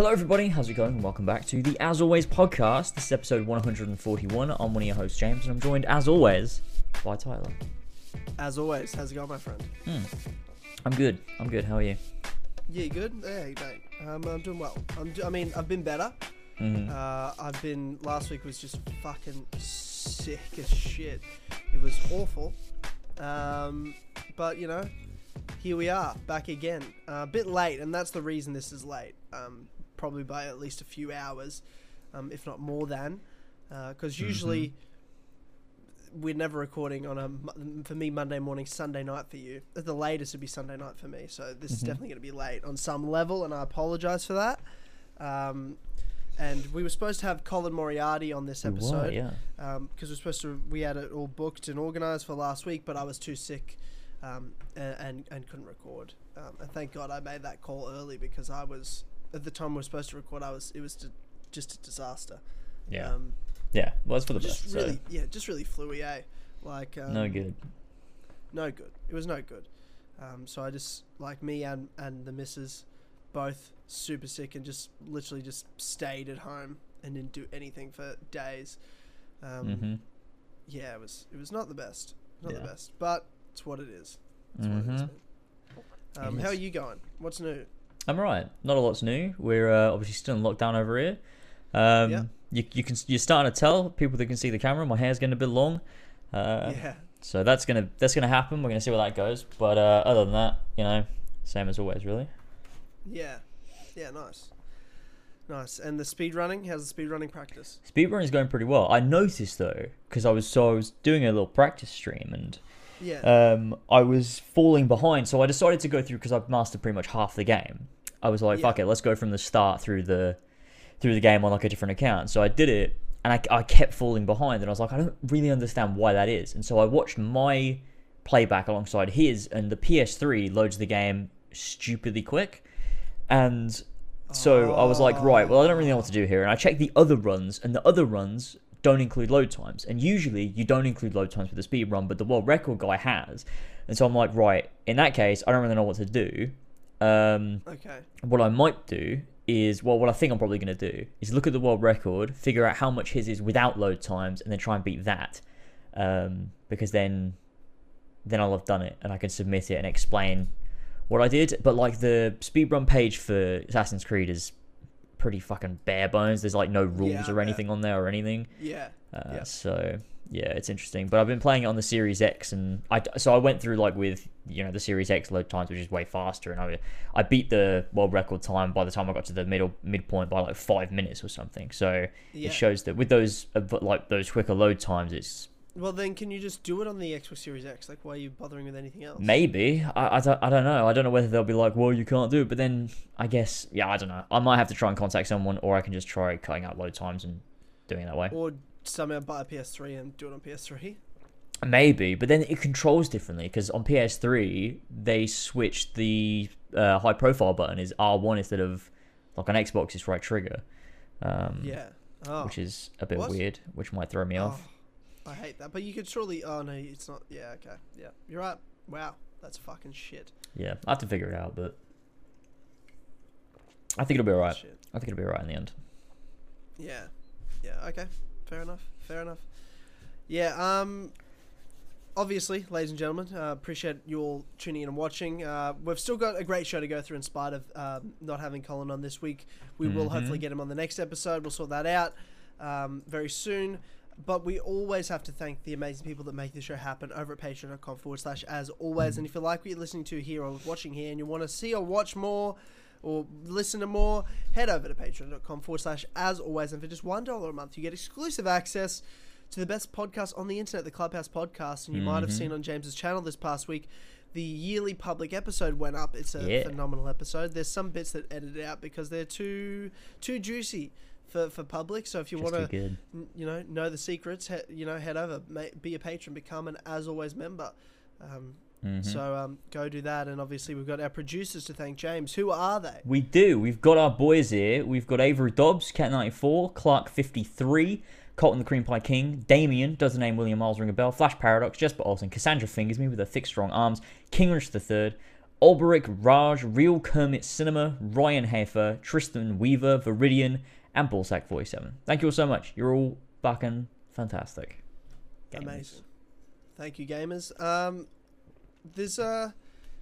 Hello, everybody. How's it going? Welcome back to the As Always podcast. This is episode 141. I'm one of your hosts, James, and I'm joined, as always, by Tyler. As always, how's it going, my friend? I'm good. I'm good. How are you? Yeah, you good? Hey, mate. Um, I'm doing well. I'm, do- I mean, I've been better. Mhm. Uh, I've been. Last week was just fucking sick as shit. It was awful. Um, but you know, here we are, back again. Uh, a bit late, and that's the reason this is late. Um, probably by at least a few hours, um, if not more than. Because usually we're never recording on a for me Monday morning, Sunday night for you. At the latest, would be Sunday night for me. So this is Mhm. definitely going to be late on some level, and I apologize for that. Um, and we were supposed to have Colin Moriarty on this episode yeah. because we're supposed to we had it all booked and organized for last week, but I was too sick um, and, and and couldn't record. Um, and thank God I made that call early because I was at the time we were supposed to record. I was it was d- just a disaster. Yeah. Um, yeah. Well, it's for the just best. really so yeah, just really fluey. Eh? Like um, no good. no good. It was no good. Um, so I just like me and and the missus, both super sick and just literally just stayed at home and didn't do anything for days. Um, hmm Yeah, it was it was not the best, not the best, but it's what it is. It's what it is. hmm. Um, It how are you going? What's new? I'm alright. Not a lot's new. We're uh, obviously still in lockdown over here. Um, Yeah. you, you can you're starting to tell people that can see the camera. My hair's getting a bit long. Uh, yeah, So that's gonna that's gonna happen. We're gonna see where that goes. But uh, other than that, you know, same as always, really. yeah, yeah. Nice, nice. And the speed running? How's the speed running practice? Speed running is going pretty well. I noticed though, because I was so I was doing a little practice stream and Yeah, um, I was falling behind, so I decided to go through because I've mastered pretty much half the game. I was like, Yeah. fuck it, let's go from the start through the through the game on like a different account. So I did it, and I, I kept falling behind, and I was like, I don't really understand why that is. And so I watched my playback alongside his, and the PS3 loads the game stupidly quick, and so I was like, right, well, I don't really know what to do here. And I checked the other runs, and the other runs don't include load times. And usually you don't include load times for the speed run, but the world record guy has. And so I'm like, right, in that case, I don't really know what to do. Um, okay. what I might do is, well, what I think I'm probably going to do is look at the world record, figure out how much his is without load times, and then try and beat that. Um, because then, then I'll have done it, and I can submit it and explain what I did. But like the speedrun page for Assassin's Creed is pretty fucking bare bones. There's like no rules Yeah, or anything on there or anything. Yeah, Uh, Yeah. So yeah, it's interesting. But I've been playing it on the Series X, and I so I went through like with you know the Series X load times, which is way faster, and I I beat the world record time by the time I got to the middle midpoint by like five minutes or something. So yeah. it shows that with those uh, like those quicker load times, it's Well, then can you just do it on the Xbox Series X? Like, why are you bothering with anything else? maybe I, I, don't, I don't know. I don't know whether they'll be like, well, you can't do it. But then I guess yeah, I don't know. I might have to try and contact someone, or I can just try cutting out load times and doing it that way. Or somehow buy a PS3 and do it on PS3. Maybe, but then it controls differently because on PS3 they switched the uh, high profile button is R1 instead of like on Xbox it's right trigger, um, Yeah. Oh. which is a bit What? weird, which might throw me off. I hate that. But you could surely. Oh no, it's not. Yeah. Okay. Yeah. You're right. Wow. That's fucking shit. Yeah, I have to figure it out, but I think it'll be alright. I think it'll be alright in the end. Yeah. Yeah. Okay. Fair enough. Fair enough. Yeah. Um. Obviously, ladies and gentlemen, uh, appreciate you all tuning in and watching. Uh, we've still got a great show to go through in spite of um, not having Colin on this week. We will Mhm. hopefully get him on the next episode. We'll sort that out um, very soon. But we always have to thank the amazing people that make the show happen over at patreon.com forward slash as always. And if you like what you're listening to here or watching here and you want to see or watch more or listen to more, head over to patreon.com forward slash as always. And for just $1 a month, you get exclusive access to the best podcast on the internet, the Clubhouse Podcast. And you might have Mhm. seen on James's channel this past week, the yearly public episode went up. It's a Yeah. phenomenal episode. There's some bits that edited out because they're too too juicy for, for public. So if you want to you know know the secrets he, you know head over be a patron become an as always member um, Mhm. so um, go do that and obviously we've got our producers to thank james who are they We do. We've got our boys here. We've got Avery Dobbs, Cat94, Clark53, Colton the Cream Pie King, Damien, does the name William Miles ring a bell, Flash Paradox, Jesper Olsen, Cassandra Fingers Me with her thick, strong arms, King Rich III, Alberic, Raj, Real Kermit Cinema, Ryan Hafer, Tristan Weaver, Viridian, and Ballsack47. Thank you all so much. You're all fucking fantastic. Gamers. Amazing. Thank you, gamers. Um, there's uh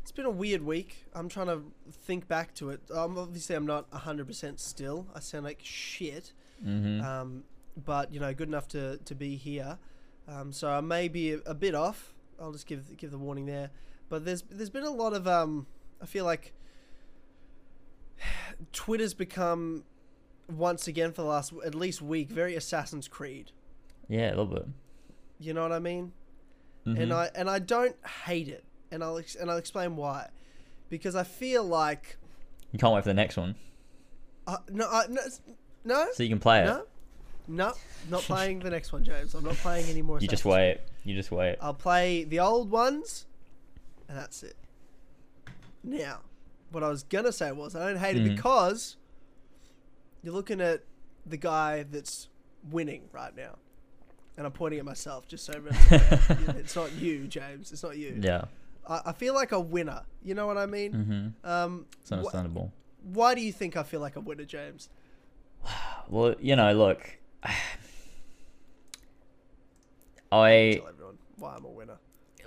it's been a weird week. I'm trying to think back to it. Um, obviously, I'm not 100% still. I sound like shit. Mm-hmm. Um, but you know, good enough to, to be here. Um, so I may be a, a bit off. I'll just give give the warning there. But there's there's been a lot of um. I feel like Twitter's become once again for the last at least week very Assassin's Creed. yeah, a little bit. You know what I mean? Mhm. and I and I don't hate it, and I'll ex- and I'll explain why, because I feel like you can't wait for the next one, uh, no uh, no no so you can play it. no no not playing the next one, James. I'm not playing any more. You just wait. You just wait. I'll play the old ones, and that's it. Now, what I was gonna say was I don't hate Mhm. it because you're looking at the guy that's winning right now, and I'm pointing at myself just so it's not you, James. It's not you. Yeah. I, I feel like a winner. You know what I mean? Mm-hmm. Um, It's understandable. why do you think I feel like a winner, James? Well, you know, look. I Tell everyone why I'm a winner.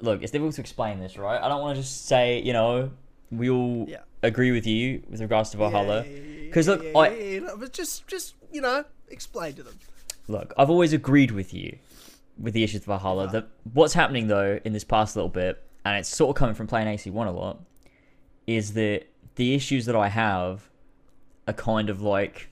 look. It's difficult to explain this, right? I don't want to just say, you know, we all Yeah. Agree with you with regards to Valhalla. Yeah, yeah, yeah, look, yeah, I- yeah, yeah, but just, just you know, explain to them. Look, I've always agreed with you with the issues of Valhalla. Uh-huh. Right. That what's happening though in this past little bit, and it's sort of coming from playing AC1 a lot, is that the issues that I have are kind of like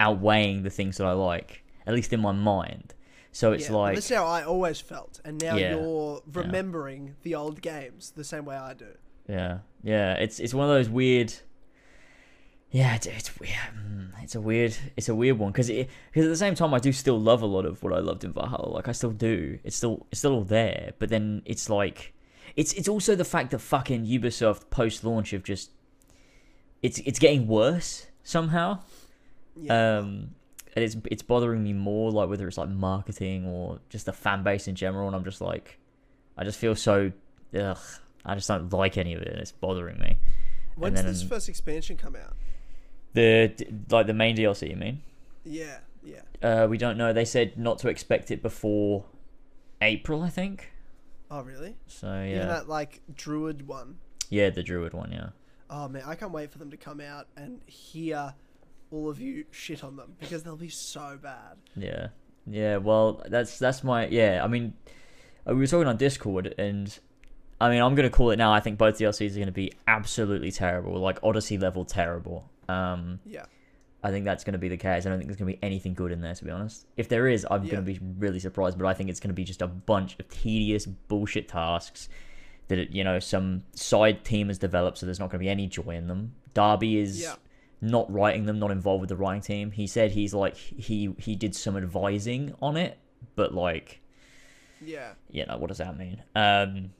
outweighing the things that I like, at least in my mind. So it's yeah, well, like, this is how I always felt, and now Yeah, you're remembering the old games the same way I do. Yeah, yeah, it's it's one of those weird. Yeah, it's it's weird. mm, It's a weird, it's a weird one because because at the same time I do still love a lot of what I loved in Valhalla. Like I still do. It's still it's still all there. But then it's like, it's it's also the fact that fucking Ubisoft post launch of just, it's it's getting worse somehow. Yeah, Um, and it's it's bothering me more like whether it's like marketing or just the fan base in general. And I'm just like, I just feel so, ugh. I just don't like any of it. and It's bothering me. when's then- this first expansion come out? The like the main DLC, you mean? Yeah, yeah. Uh, we don't know. They said not to expect it before April, I think. Oh, really? So Even yeah, that like Druid one. yeah, the Druid one, yeah. Oh man, I can't wait for them to come out and hear all of you shit on them because they'll be so bad. Yeah, yeah. Well, that's that's my yeah. I mean, uh, we were talking on Discord, and I mean, I'm gonna call it now. I think both DLCs are gonna be absolutely terrible, like Odyssey level terrible. Um, Yeah. I think that's gonna be the case. I don't think there's gonna be anything good in there, to be honest. If there is, I'm Yeah. gonna be really surprised. But I think it's gonna be just a bunch of tedious bullshit tasks that it, you know some side team has developed, so there's not gonna be any joy in them. Darby is Yeah. not writing them, not involved with the writing team. He said he's like he he did some advising on it, but like Yeah. you know what does that mean? Um,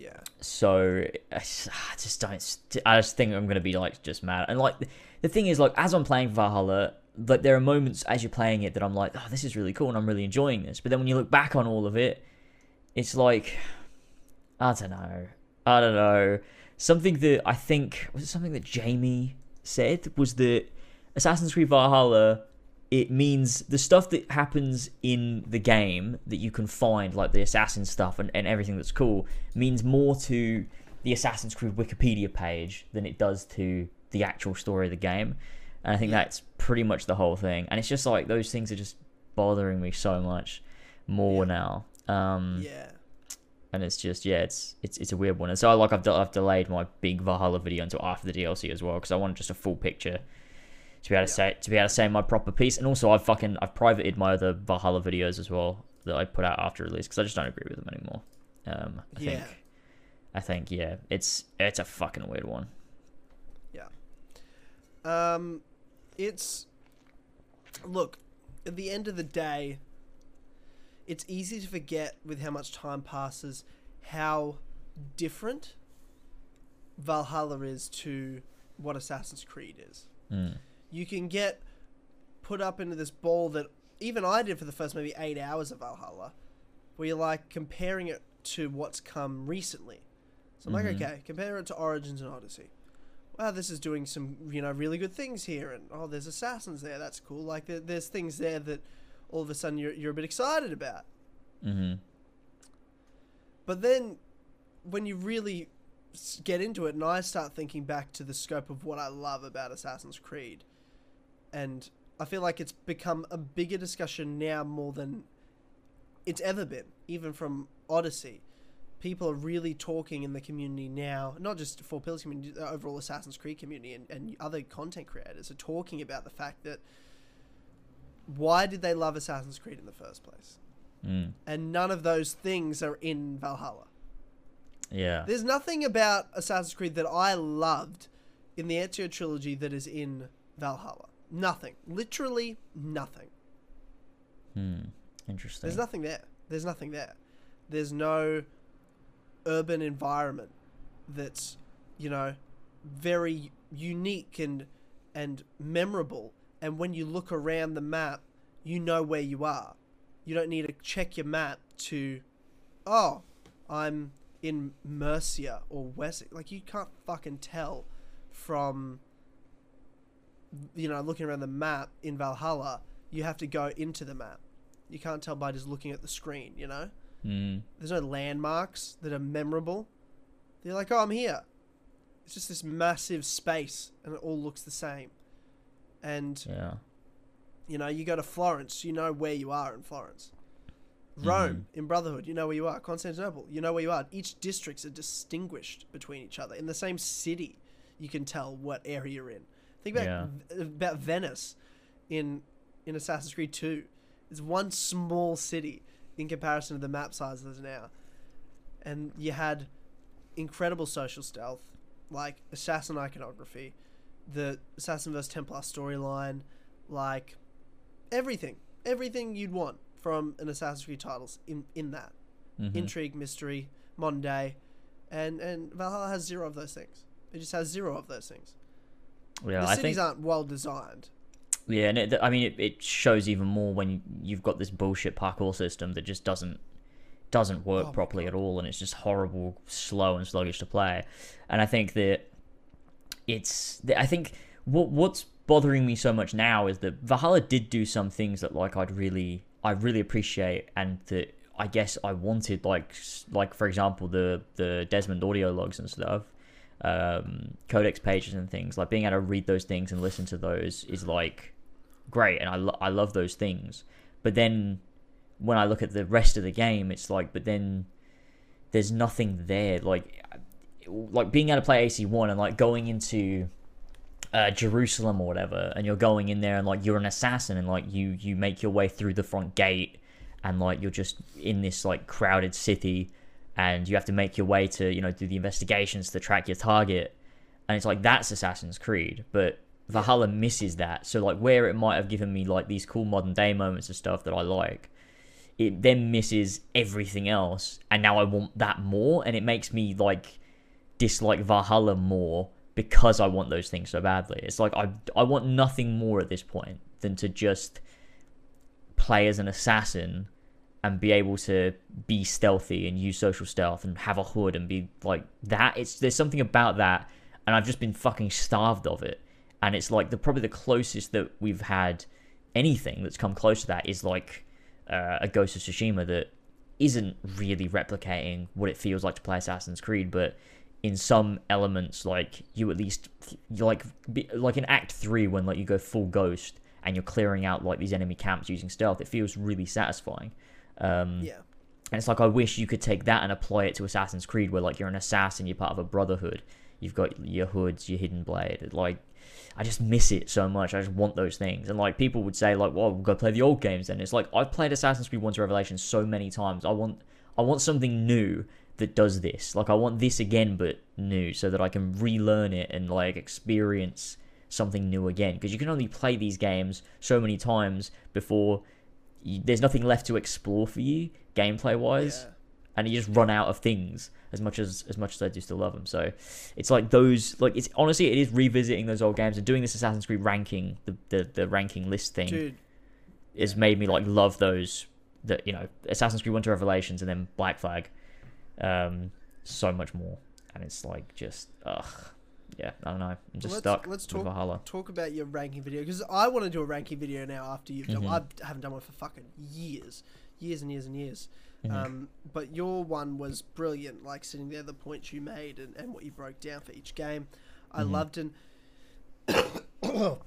Yeah. so I just, ah, I just don't. I just think I'm gonna be like just mad. And like the thing is, like as I'm playing Valhalla, like there are moments as you're playing it that I'm like, oh, this is really cool, and I'm really enjoying this. But then when you look back on all of it, it's like I don't know. I don't know. Something that I think was it something that Jamie said was that Assassin's Creed Valhalla it means the stuff that happens in the game that you can find, like the assassin stuff and, and everything that's cool, means more to the Assassin's Creed Wikipedia page than it does to the actual story of the game. And I think Yeah. that's pretty much the whole thing. And it's just like those things are just bothering me so much more now. Um, Yeah. and it's just yeah, it's it's it's a weird one. And so like I've de- I've delayed my big Valhalla video until after the DLC as well because I want just a full picture to be able to Yeah. say to be able to say my proper piece. And also I've fucking I've privated my other Valhalla videos as well that I put out after release because I just don't agree with them anymore. Um, I Yeah. think I think yeah, it's it's a fucking weird one. Yeah. Um, it's look at the end of the day. It's easy to forget with how much time passes how different Valhalla is to what Assassin's Creed is. Mm. You can get put up into this ball that even I did for the first maybe eight hours of Valhalla, where you're like comparing it to what's come recently. So I'm like, Mhm. okay, compare it to Origins and Odyssey. Wow, this is doing some you know really good things here, and oh, there's assassins there. That's cool. Like there, there's things there that all of a sudden you're you're a bit excited about. Mm-hmm. But then when you really get into it, and I start thinking back to the scope of what I love about Assassin's Creed, and I feel like it's become a bigger discussion now more than it's ever been, even from Odyssey. People are really talking in the community now, not just for Pillars community, the overall Assassin's Creed community and, and other content creators are talking about the fact that why did they love Assassin's Creed in the first place? Mm. And none of those things are in Valhalla. Yeah. There's nothing about Assassin's Creed that I loved in the Ezio trilogy that is in Valhalla. Nothing. Literally nothing. Hmm. Interesting. There's nothing there. There's nothing there. There's no urban environment that's, you know, very unique and and memorable. And when you look around the map, you know where you are. You don't need to check your map to, oh, I'm in Mercia or Wessex. Like you can't fucking tell from, you know, looking around the map in Valhalla. You have to go into the map. You can't tell by just looking at the screen. You know, Mm. there's no landmarks that are memorable. They're like, oh, I'm here. It's just this massive space, and it all looks the same. And Yeah. you know, you go to Florence, you know where you are in Florence. Mm-hmm. Rome in Brotherhood, you know where you are. Constantinople, you know where you are. Each districts are distinguished between each other. In the same city, you can tell what area you're in. Think about Yeah. about Venice in in Assassin's Creed 2. It's one small city in comparison to the map size there's now. And you had incredible social stealth, like assassin iconography, the Assassin vs Templar storyline, like everything, everything you'd want from an Assassin's Creed titles in in that Mhm. intrigue, mystery, modern day, and and Valhalla has zero of those things. It just has zero of those things. Yeah. the I cities think. aren't well designed. Yeah, and it, I mean, it, it shows even more when you've got this bullshit parkour system that just doesn't doesn't work Oh properly at all, and it's just horrible, slow, and sluggish to play. And I think that it's, I think what what's bothering me so much now is that Valhalla did do some things that like I'd really, I really appreciate, and that I guess I wanted, like like for example the the Desmond audio logs and stuff um, codex pages and things like being able to read those things and listen to those is like great and I, lo- I love those things. But then when i look at the rest of the game it's like but then there's nothing there. Like like being able to play ac1 and like going into uh, jerusalem or whatever and you're going in there and like you're an assassin and like you you make your way through the front gate and like you're just in this like crowded city and you have to make your way to you know do the investigations to track your target. And it's like that's assassin's creed but valhalla misses that. So like where it might have given me like these cool modern day moments and stuff that i like it then misses everything else. And now i want that more and it makes me like dislike valhalla more because i want those things so badly. It's like i i want nothing more at this point than to just play as an assassin and be able to be stealthy and use social stealth and have a hood and be like that. It's there's something about that, and I've just been fucking starved of it. And it's like the probably the closest that we've had anything that's come close to that is like uh, a Ghost of Tsushima that isn't really replicating what it feels like to play Assassin's Creed, but in some elements, like you at least you like be, like in Act Three when like you go full Ghost and you're clearing out like these enemy camps using stealth, it feels really satisfying. Um, Yeah. and it's like I wish you could take that and apply it to Assassin's Creed, where like you're an assassin, you're part of a brotherhood, you've got your hoods, your hidden blade. Like, I just miss it so much. I just want those things. And like people would say, like, well, we'll go play the old games. Then it's like I've played Assassin's Creed One to Revelation so many times. I want, I want something new that does this. Like I want this again, but new, so that I can relearn it and like experience something new again. Because you can only play these games so many times before you, there's nothing left to explore for you gameplay wise Yeah. and you just run out of things as much as as much as I do still love them. So it's like those like it's honestly it is revisiting those old games and doing this Assassin's Creed ranking the the, the ranking list thing Dude, has made me like love those that you know Assassin's Creed to Revelations and then Black Flag um so much more. and it's like just ugh, yeah, I don't know, I'm just Let's- stuck let's talk- Valhalla. Talk about your ranking video because I want to do a ranking video now. After you've done, Mhm. I haven't done one for fucking years, years and years and years. Mhm. Um, but your one was brilliant, like sitting there, the points you made and, and what you broke down for each game. I Mhm. loved and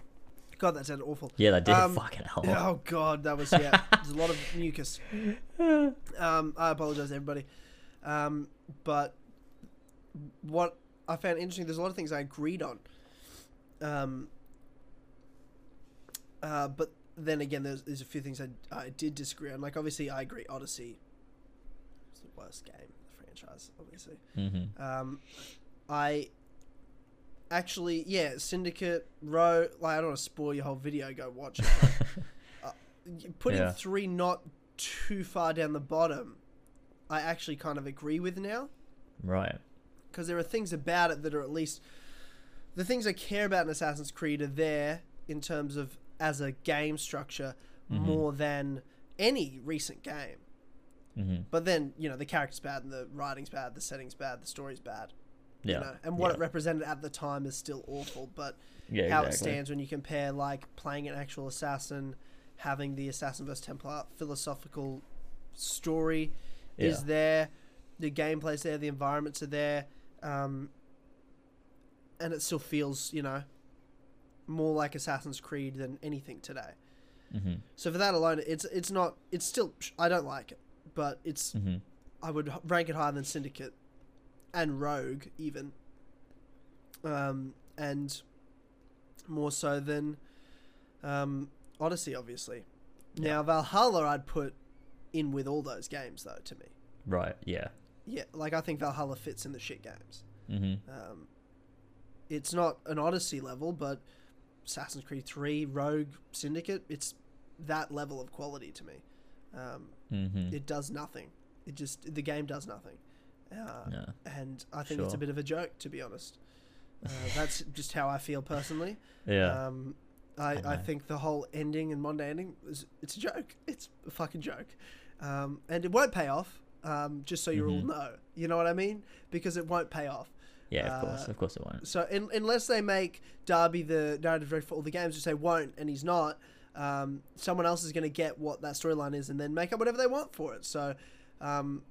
God, that sounded awful. yeah, that did um, fucking hell. Oh God, that was yeah. There's a lot of mucus. Um, I apologize, everybody. Um, but what I found interesting, there's a lot of things I agreed on. Um, uh, but then again, there's, there's a few things I, I did disagree on. Like obviously, I agree. Odyssey is the worst game in the franchise. Obviously, hmm um, I actually yeah, Syndicate Rogue. Like I don't want to spoil your whole video. Go watch it. uh, putting Yeah. three not too far down the bottom, I actually kind of agree with now right. Because there are things about it that are at least the things I care about in Assassin's Creed are there in terms of as a game structure Mhm. more than any recent game. hmm But then you know the character's bad, and the writing's bad, the setting's bad, the story's bad. Yeah. You know, and what yeah. it represented at the time is still awful. But yeah, how it stands when you compare like playing an actual assassin, having the assassin vs Templar philosophical story is there, the gameplay's there, the environments are there, um, and it still feels you know more like Assassin's Creed than anything today. hmm So for that alone, it's it's not it's still I don't like it, but it's hmm I would rank it higher than Syndicate and Rogue even, um, and more so than um, Odyssey, obviously. Yeah. Now Valhalla, I'd put in with all those games though. To me, Right. Yeah. Yeah, like I think Valhalla fits in the shit games. hmm Um, it's not an Odyssey level, but Assassin's Creed Three, Rogue, Syndicate, it's that level of quality to me. Um, hmm it does nothing. It just the game does nothing, uh, Yeah. and I think it's a bit of a joke to be honest. Uh, that's just how I feel personally. Yeah. Um, I, I I think the whole ending and Monday ending is it's a joke. It's a fucking joke, um, and it won't pay off. Um, just so you all Mhm. know, you know what I mean? Because it won't pay off. yeah. Of course. uh, Of course it won't. So in, unless they make Darby the narrative director for all the games, which they won't, and he's not, um, someone else is going to get what that storyline is, and then make up whatever they want for it. So, um,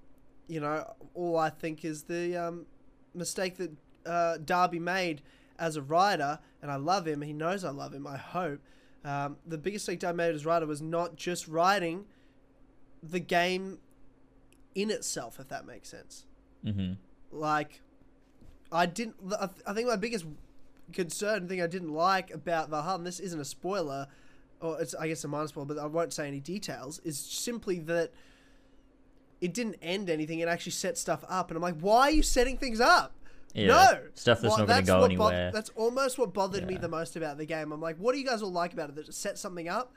you know, all I think is the um, mistake that uh, Darby made as a writer, and I love him. He knows I love him. I hope um, the biggest mistake Darby made as a writer was not just writing the game in itself, if that makes sense hmm like I didn't. I th- I think my biggest concern thing I didn't like about Valhalla, and this isn't a spoiler, or it's I guess a minor spoiler, but I won't say any details. Is simply that it didn't end anything. It actually set stuff up, and I'm like, why are you setting things up? Yeah. No Stuff that's Why- not going to go anywhere. that's almost what bothered me the most about the game. I'm like, what do you guys all like about it? That it set something up.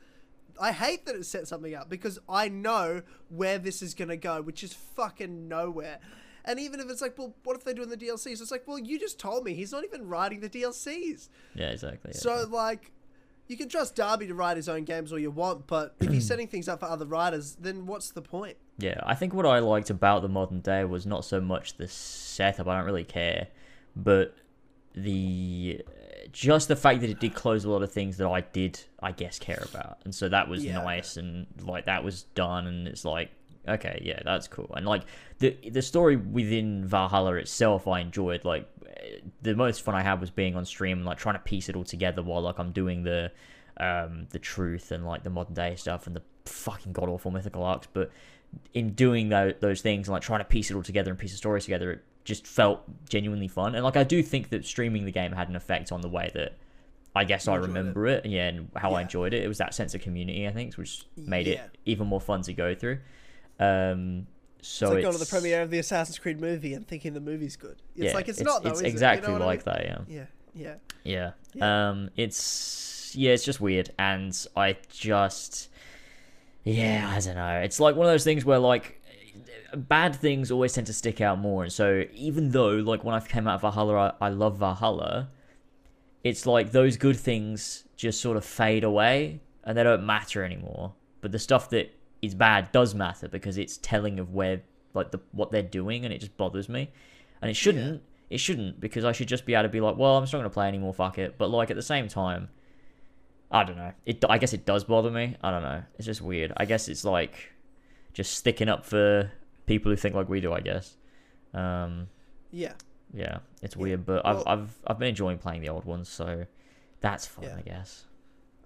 I hate that it set something up because I know where this is gonna go, which is fucking nowhere. And even if it's like, well, what if they do in the DLCs? It's like, well, you just told me he's not even writing the DLCs. yeah. Exactly. yeah. So like, you can trust Darby to write his own games all you want, but if he's setting things up for other writers, then what's the point? Yeah, I think what I liked about the modern day was not so much the setup. I don't really care, but the just the fact that it did close a lot of things that I did, I guess, care about, and so that was Yeah, nice and like that was done, and it's like okay, yeah, that's cool, and like the the story within Valhalla itself, I enjoyed. Like the most fun I had was being on stream and like trying to piece it all together while like I'm doing the um the truth and like the modern day stuff and the fucking god awful mythical arcs, but in doing those, those things and like trying to piece it all together and piece the stories together, it just felt genuinely fun. And like I do think that streaming the game had an effect on the way that I guess You I remember it. yeah, and how I enjoyed it. It was that sense of community, I think, which made Yeah. it even more fun to go through. Um, so It's like it's, going to the premiere of the Assassin's Creed movie and thinking the movie's good. It's yeah, like it's, not though. It's it? You know exactly I like mean? that. Yeah. Yeah, yeah. Yeah. Yeah. Um it's yeah, it's just weird and I just yeah, I don't know. It's like one of those things where like bad things always tend to stick out more and so even though like when I came out of Valhalla I, I love Valhalla, it's like those good things just sort of fade away and they don't matter anymore. But the stuff that is bad does matter because it's telling of where like the what they're doing and it just bothers me. And it shouldn't it shouldn't because I should just be able to be like, well, I'm just not going to play anymore. Fuck it. But like at the same time, I don't know. It I guess it does bother me. I don't know. It's just weird. I guess it's like just sticking up for people who think like we do. I guess. Um, Yeah. yeah, it's Yeah. weird, but I've I've I've been enjoying playing the old ones, so that's fun, Yeah. I guess.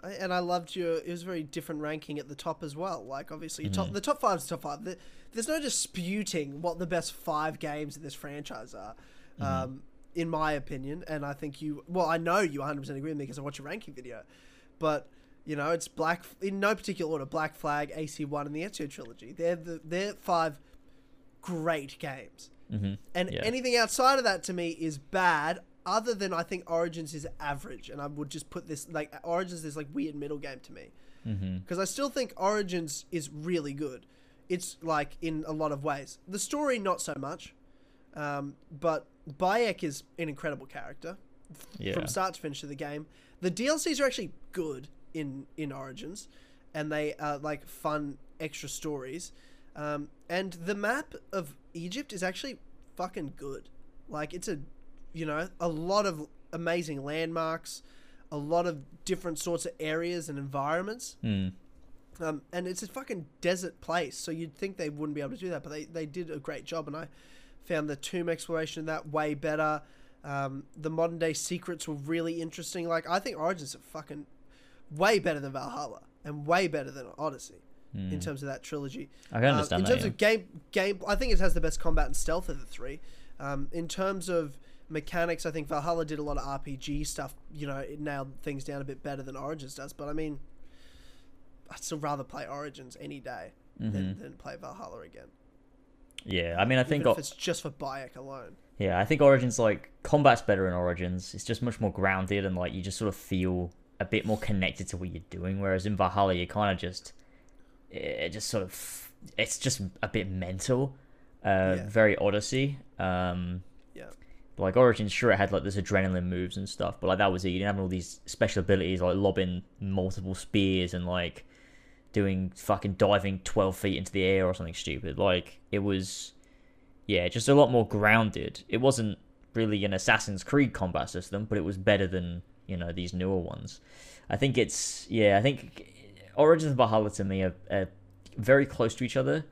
And I loved your. It was a very different ranking at the top as well. Like obviously, your top Mhm. the top five is top five. The, there's no disputing what the best five games in this franchise are, Mm-hmm. um, in my opinion. And I think you. Well, I know you 100 percent agree with me because I watched your ranking video. But you know, it's Black in no particular order. Black Flag, AC One, and the Ezio trilogy. They're the they're five great games. hmm And Yeah. anything outside of that to me is bad. Other than I think Origins is average, and I would just put this like Origins is like weird middle game to me because I still think Origins is really good. It's like in a lot of ways. The story not so much, um, but Bayek is an incredible character Yeah. from start to finish of the game. The DLCs are actually good in in Origins, and they are like fun extra stories. Um, and the map of Egypt is actually fucking good. Like it's a, you know, a lot of amazing landmarks, a lot of different sorts of areas and environments. Mm. Um, and it's a fucking desert place, so you'd think they wouldn't be able to do that, but they, they did a great job, and I found the tomb exploration that way better. Um, the modern day secrets were really interesting. Like I think Origins are fucking way better than Valhalla and way better than Odyssey in Mm. terms of that trilogy. I can Um, understand in that. terms yeah. of game game, I think it has the best combat and stealth of the three. Um, in terms of mechanics, I think Valhalla did a lot of RPG stuff. You know, it nailed things down a bit better than Origins does. But I mean, I'd still rather play Origins any day than, Mhm. than play Valhalla again. Yeah, I mean, I think even if it's just for Bayek alone. Yeah, I think Origins like combat's better in Origins. It's just much more grounded and like you just sort of feel a bit more connected to what you're doing. Whereas in Valhalla, you kind of just it just sort of it's just a bit mental, uh, Yeah. very Odyssey. Um, Yeah. like Origins, sure it had like this adrenaline moves and stuff, but like that was it. You didn't have all these special abilities like lobbing multiple spears and like doing fucking diving twelve feet into the air or something stupid. Like it was yeah, just a lot more grounded. It wasn't really an Assassin's Creed combat system, but it was better than you know these newer ones. I think it's yeah, I think Origins and Valhalla to me are, are very close to each other,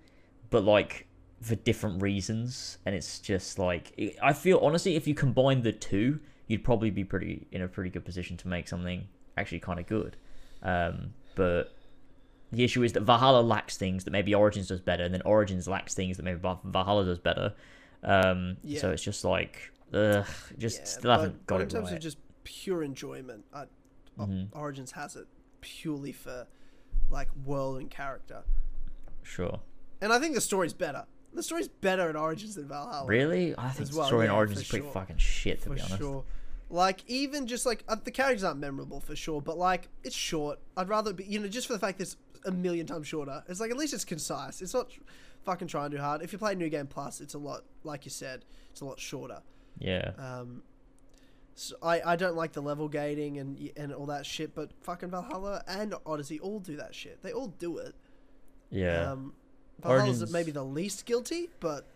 but like for different reasons, and it's just like I feel honestly, if you combine the two, you'd probably be pretty in a pretty good position to make something actually kind of good. Um, but the issue is that Valhalla lacks things that maybe Origins does better, and then Origins lacks things that maybe Valhalla does better. Um, Yeah. So it's just like, ugh, just Yeah, still but, haven't got but it in terms of just pure enjoyment, I, Mhm. Origins has it purely for like world and character. Sure. And I think the story's better. The story's better in Origins than Valhalla. Really? I think as the well, story in Origins is pretty sure. fucking shit, to for be honest. sure. Like even just like uh, the characters aren't memorable for sure, but like it's short. I'd rather be you know just for the fact that it's a million times shorter. It's like at least it's concise. It's not fucking trying too hard. If you play New Game Plus, it's a lot like you said, it's a lot shorter. Yeah. Um, so I I don't like the level gating and and all that shit, but fucking Valhalla and Odyssey all do that shit. They all do it. Yeah. Um, Valhalla's Origins- maybe the least guilty, but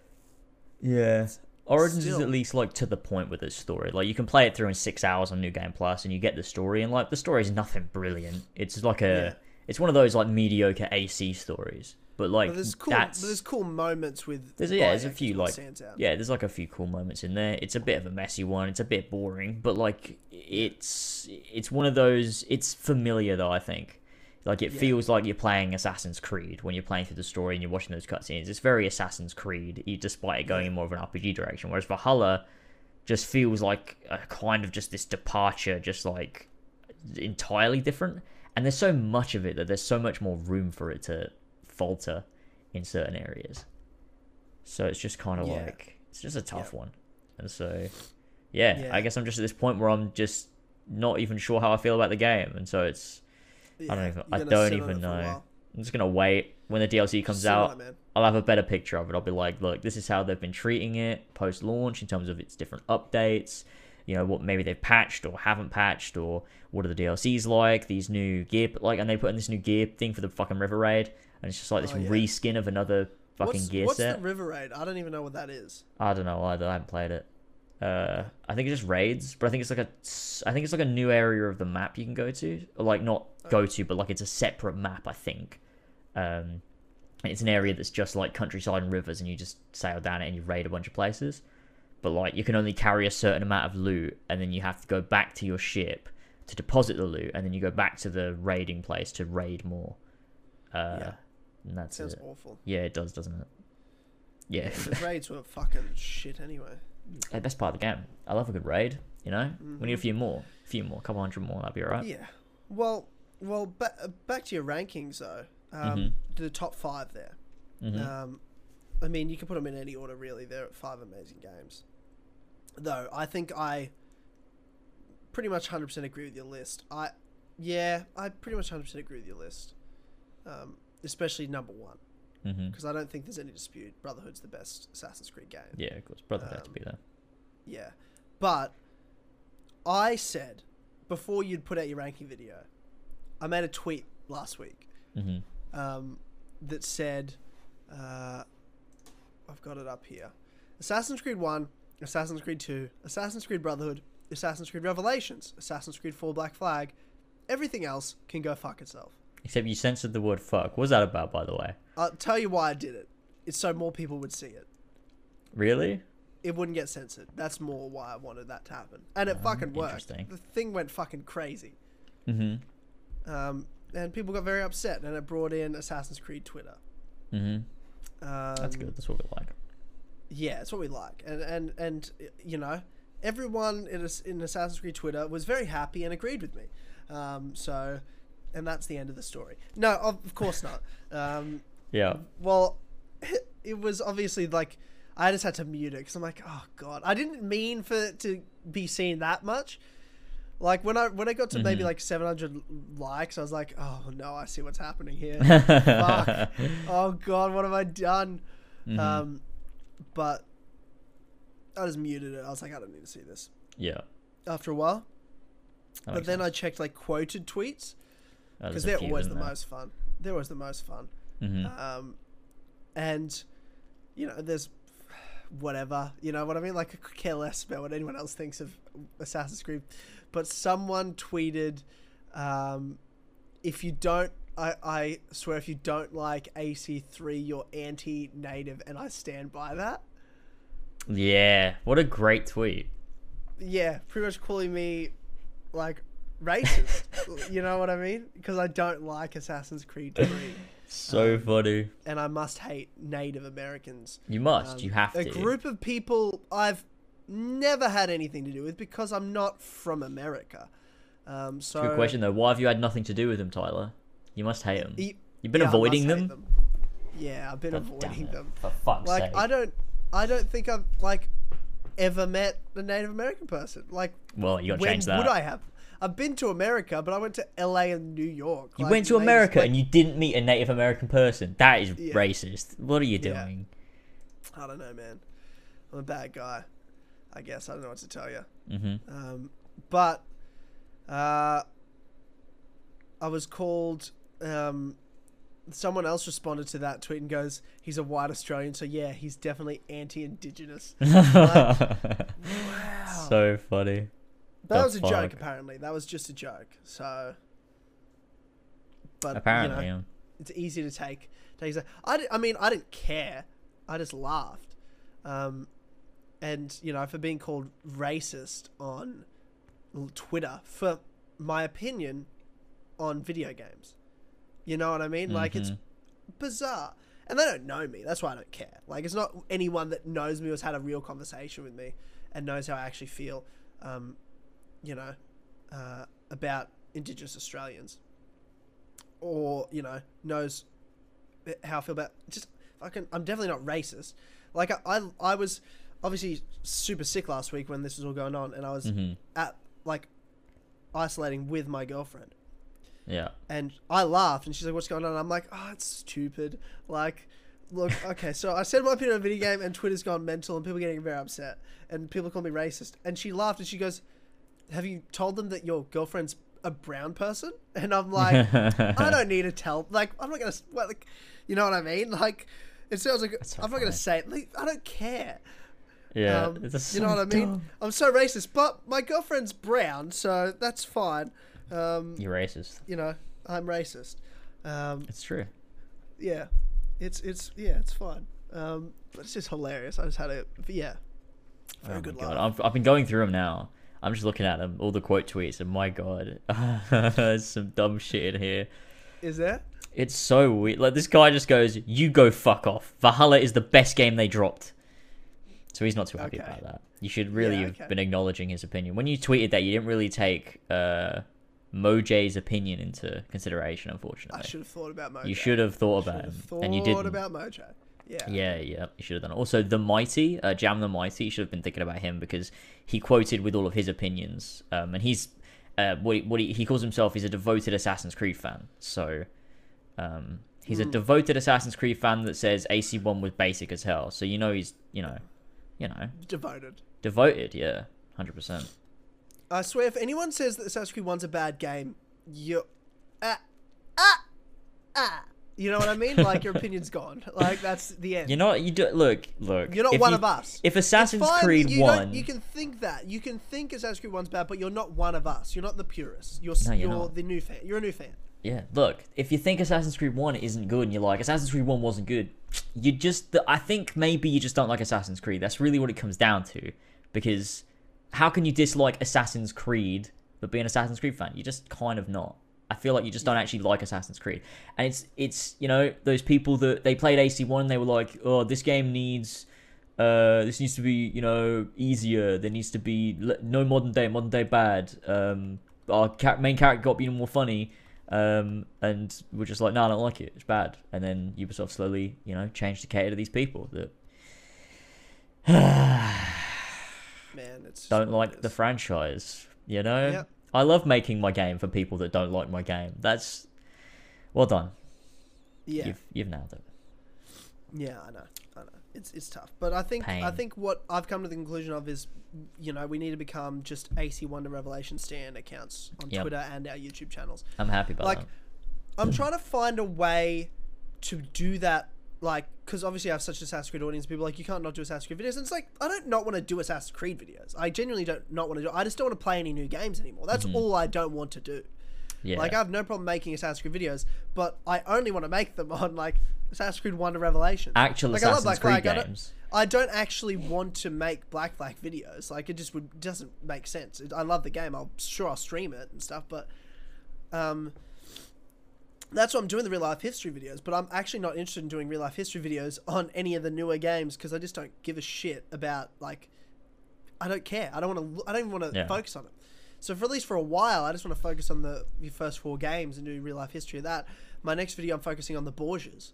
yeah. Origins is at least like to the point with its story. Like you can play it through in six hours on New Game Plus, and you get the story. And like the story is nothing brilliant. It's like a, Yeah. It's one of those like mediocre AC stories. But like there's cool that's but there's cool moments with. There's yeah, there's a few like yeah, there's like a few cool moments in there. It's a bit of a messy one. It's a bit boring, but like it's it's one of those. It's familiar though. I think like it Yeah. feels like you're playing Assassin's Creed when you're playing through the story and you're watching those cutscenes. It's very Assassin's Creed, despite it going in more of an RPG direction. Whereas Valhalla just feels like a kind of just this departure, just like entirely different. And there's so much of it that there's so much more room for it to falter in certain areas. So it's just kind of Yeah. like it's just a tough one. And so yeah, Yeah. I guess I'm just at this point where I'm just not even sure how I feel about the game, and so it's I don't even I don't even it for a know. I'm just gonna wait when the DLC comes out. it. I'll have a better picture of it. I'll be like, look, this is how they've been treating it post launch in terms of its different updates. You know what maybe they've patched or haven't patched, or what are the DLCs like? These new gear, like, and they put in this new gear thing for the fucking River Raid, and it's just like this Oh, yeah. reskin of another fucking what's, gear what's set. the River Raid? I don't even know what that is. I don't know either. I haven't played it. Uh, I think it's just raids, but I think it's like a, I think it's like a new area of the map you can go to, or like not go to, but like it's a separate map. I think. Um, it's an area that's just like countryside and rivers, and you just sail down it and you raid a bunch of places. But like you can only carry a certain amount of loot, and then you have to go back to your ship to deposit the loot, and then you go back to the raiding place to raid more. Uh, Yeah. and that's Sounds it. awful. Yeah, it does, doesn't it? Yeah, The raids were fucking shit anyway. the best part of the game. I love a good raid. You know, we need a Mhm. few more, a few more, a couple hundred more. That'd be alright. Yeah. Well, well, ba- back to your rankings though. Um, Mhm. The top five there. hmm Um, I mean, you can put them in any order, really. They're five amazing games. Though I think I pretty much hundred percent agree with your list. I, yeah, I pretty much hundred percent agree with your list. Um, especially number one, because I don't think there's any dispute. Brotherhood's the best Assassin's Creed game. Yeah, of course. Brother had to Um, be there. Yeah, but I said before you'd put out your ranking video, I made a tweet last week hmm um, that said, uh, I've got it up here Assassin's Creed 1, Assassin's Creed 2, Assassin's Creed Brotherhood, Assassin's Creed Revelations, Assassin's Creed 4 Black Flag. Everything else can go fuck itself. Except you censored the word "fuck." What was that about, by the way? I'll tell you why I did it. It's so more people would see it. Really? It wouldn't get censored. That's more why I wanted that to happen. And it Oh, fucking worked. interesting. The thing went fucking crazy. Mm-hmm. Um, and people got very upset, and it brought in Assassin's Creed Twitter. Mm-hmm. Um, That's good. That's what we like. Yeah, it's what we like, and and and you know, everyone in in Assassin's Creed Twitter was very happy and agreed with me. Um, so, and that's the end of the story. No, of, of course not. Um, Yeah. well, it was obviously like I just had to mute it because I'm like, oh god, I didn't mean for it to be seen that much. Like when I when I got to maybe Mhm. like 700 likes, I was like, oh no, I see what's happening here. Fuck. oh god, what have I done? Mhm. Um, but I just muted it. I was like, I don't need to see this. yeah. After a while, that but then I checked like quoted tweets Oh, because a they're always the there? most fun. They're always the most fun. Mhm. Um, and you know, there's whatever. You know what I mean? Like, I could care less about what anyone else thinks of Assassin's Creed. But someone tweeted, um, if you don't. I, I swear, if you don't like AC3, you're anti native, and I stand by that. Yeah. What a great tweet. yeah, pretty much calling me like racist. you know what I mean? Because I don't like Assassin's Creed 3 So Um, funny. and I must hate Native Americans. You must. Um, you have a to. A group of people I've never had anything to do with because I'm not from America. Um, so Good question though. Why have you had nothing to do with them, Tyler? You must hate them. You've been yeah, avoiding hate them. Yeah, I've been God avoiding them. For fuck's Like sake. I don't, I don't think I've like ever met a Native American person. Like Well, you gotta when change that. would I have? I've been to America, but I went to LA and New York. You Like, went to America like, and you didn't meet a Native American person. That is Yeah. racist. What are you Yeah. doing? I don't know, man. I'm a bad guy. I guess I don't know what to tell you. hmm Um, but uh, I was called. Um, someone else responded to that tweet and goes, "He's a white Australian, so yeah, he's definitely anti-indigenous." wow. So funny. that the was a joke. Apparently, that was just a joke. So, but Apparently, you know, it's easy to take. take I, I mean, I didn't care. I just laughed. Um, and you know, for being called racist on Twitter for my opinion on video games. You know what I mean? Like it's Mhm. bizarre. And they don't know me. That's why I don't care. Like it's not anyone that knows me or has had a real conversation with me and knows how I actually feel. Um, you know, uh, about Indigenous Australians, or you know, knows how I feel about just fucking. I'm definitely not racist. Like I, I, I was obviously super sick last week when this was all going on, and I was Mhm. at like isolating with my girlfriend. Yeah. And I laughed, and she's like, "What's going on?" And I'm like, "Oh, it's stupid." Like, look, okay, so I said my opinion on a video game, and Twitter's gone mental, and people are getting very upset, and people call me racist. And she laughed, and she goes, "Have you told them that your girlfriend's a brown person?" And I'm like, "I don't need to tell. Like, I'm not gonna. Well, like, you know what I mean? Like, it sounds like so I'm not gonna say it. Like, I don't care. Yeah, Um, you know so what I mean? dumb. I'm so racist, but my girlfriend's brown, so that's fine. Um, You're racist. you know, I'm racist. Um, It's true. yeah, it's it's yeah, it's fine. Um, but it's just hilarious. I just had a yeah, very oh good god, laugh. I've, I've been going through them now. I'm just looking at them, all the quote tweets, and my god, there's some dumb shit in here. Is there? It's so weird. Like this guy just goes, "You go fuck off." Valhalla is the best game they dropped. So he's not too happy Okay. about that. You should really Yeah, have okay. been acknowledging his opinion. When you tweeted that, you didn't really take uh, Mojay's opinion into consideration. Unfortunately, I should have thought about Mojo. you should have thought about him, thought and you didn't. about Mojo. Yeah. Yeah, yeah, you should have done it. Also, the Mighty, uh, Jam the Mighty, you should have been thinking about him because he quoted with all of his opinions, um, and he's uh, what he, what he, he calls himself. He's a devoted Assassin's Creed fan. So, um, he's a Hmm. devoted Assassin's Creed fan that says AC One was basic as hell. So you know he's you know, you know, Devoted. devoted. Yeah, hundred percent. I swear, if anyone says that Assassin's Creed One's a bad game, you ah ah ah. You know what I mean? Like your opinion's gone. Like that's the end. You know what you do? Look, look. You're not one you- of us. If Assassin's fine, Creed you One, you can think that. You can think Assassin's Creed One's bad, but you're not one of us. You're not the purist. You're No, you're you're, the new fan. You're a new fan. Yeah, look, if you think Assassin's Creed 1 isn't good and you're like, Assassin's Creed 1 wasn't good, you just, I think maybe you just don't like Assassin's Creed. That's really what it comes down to. Because how can you dislike Assassin's Creed but be an Assassin's Creed fan? You're just kind of not. I feel like you just don't actually like Assassin's Creed. And it's, it's you know, those people that, they played AC1 they were like, oh, this game needs, uh, this needs to be, you know, easier. There needs to be le- no modern day, modern day bad. Um, our ca- main character got being more funny. Um, and we're just like, no, I don't like it. It's bad. And then Ubisoft slowly, you know, changed to cater to these people that Man, it's don't like it the franchise. You know, Yep. I love making my game for people that don't like my game. That's well done. Yeah. You've you've nailed it. Yeah, I know. I know. It's it's tough. But I think I think what I've come to the conclusion of is you know, we need to become just AC Wonder Revelation stand accounts on Yep. Twitter and our YouTube channels. I'm happy about Like that. I'm trying to find a way to do that like because obviously I have such a Assassin's Creed audience. People are like you can't not do Assassin's Creed videos. And it's like I don't not want to do Assassin's Creed videos. I genuinely don't not want to do. I just don't want to play any new games anymore. That's all I don't want to do. Mm-hmm. Yeah. Like I have no problem making Assassin's Creed videos, but I only want to make them on like Assassin's Creed Wonder Revelation. Actual like, I love Assassin's Black Creed Flag. I don't- games. I don't actually want to make Black Flag videos. Like it just would doesn't make sense. It, I love the game. I'll sure I'll stream it and stuff, but um, that's why I'm doing the real life history videos. But I'm actually not interested in doing real life history videos on any of the newer games because I just don't give a shit about like I don't care. I don't want to. I don't even want to Yeah. focus on it. So for at least for a while, I just want to focus on the, first four games and do real life history of that. My next video, I'm focusing on the Borgias.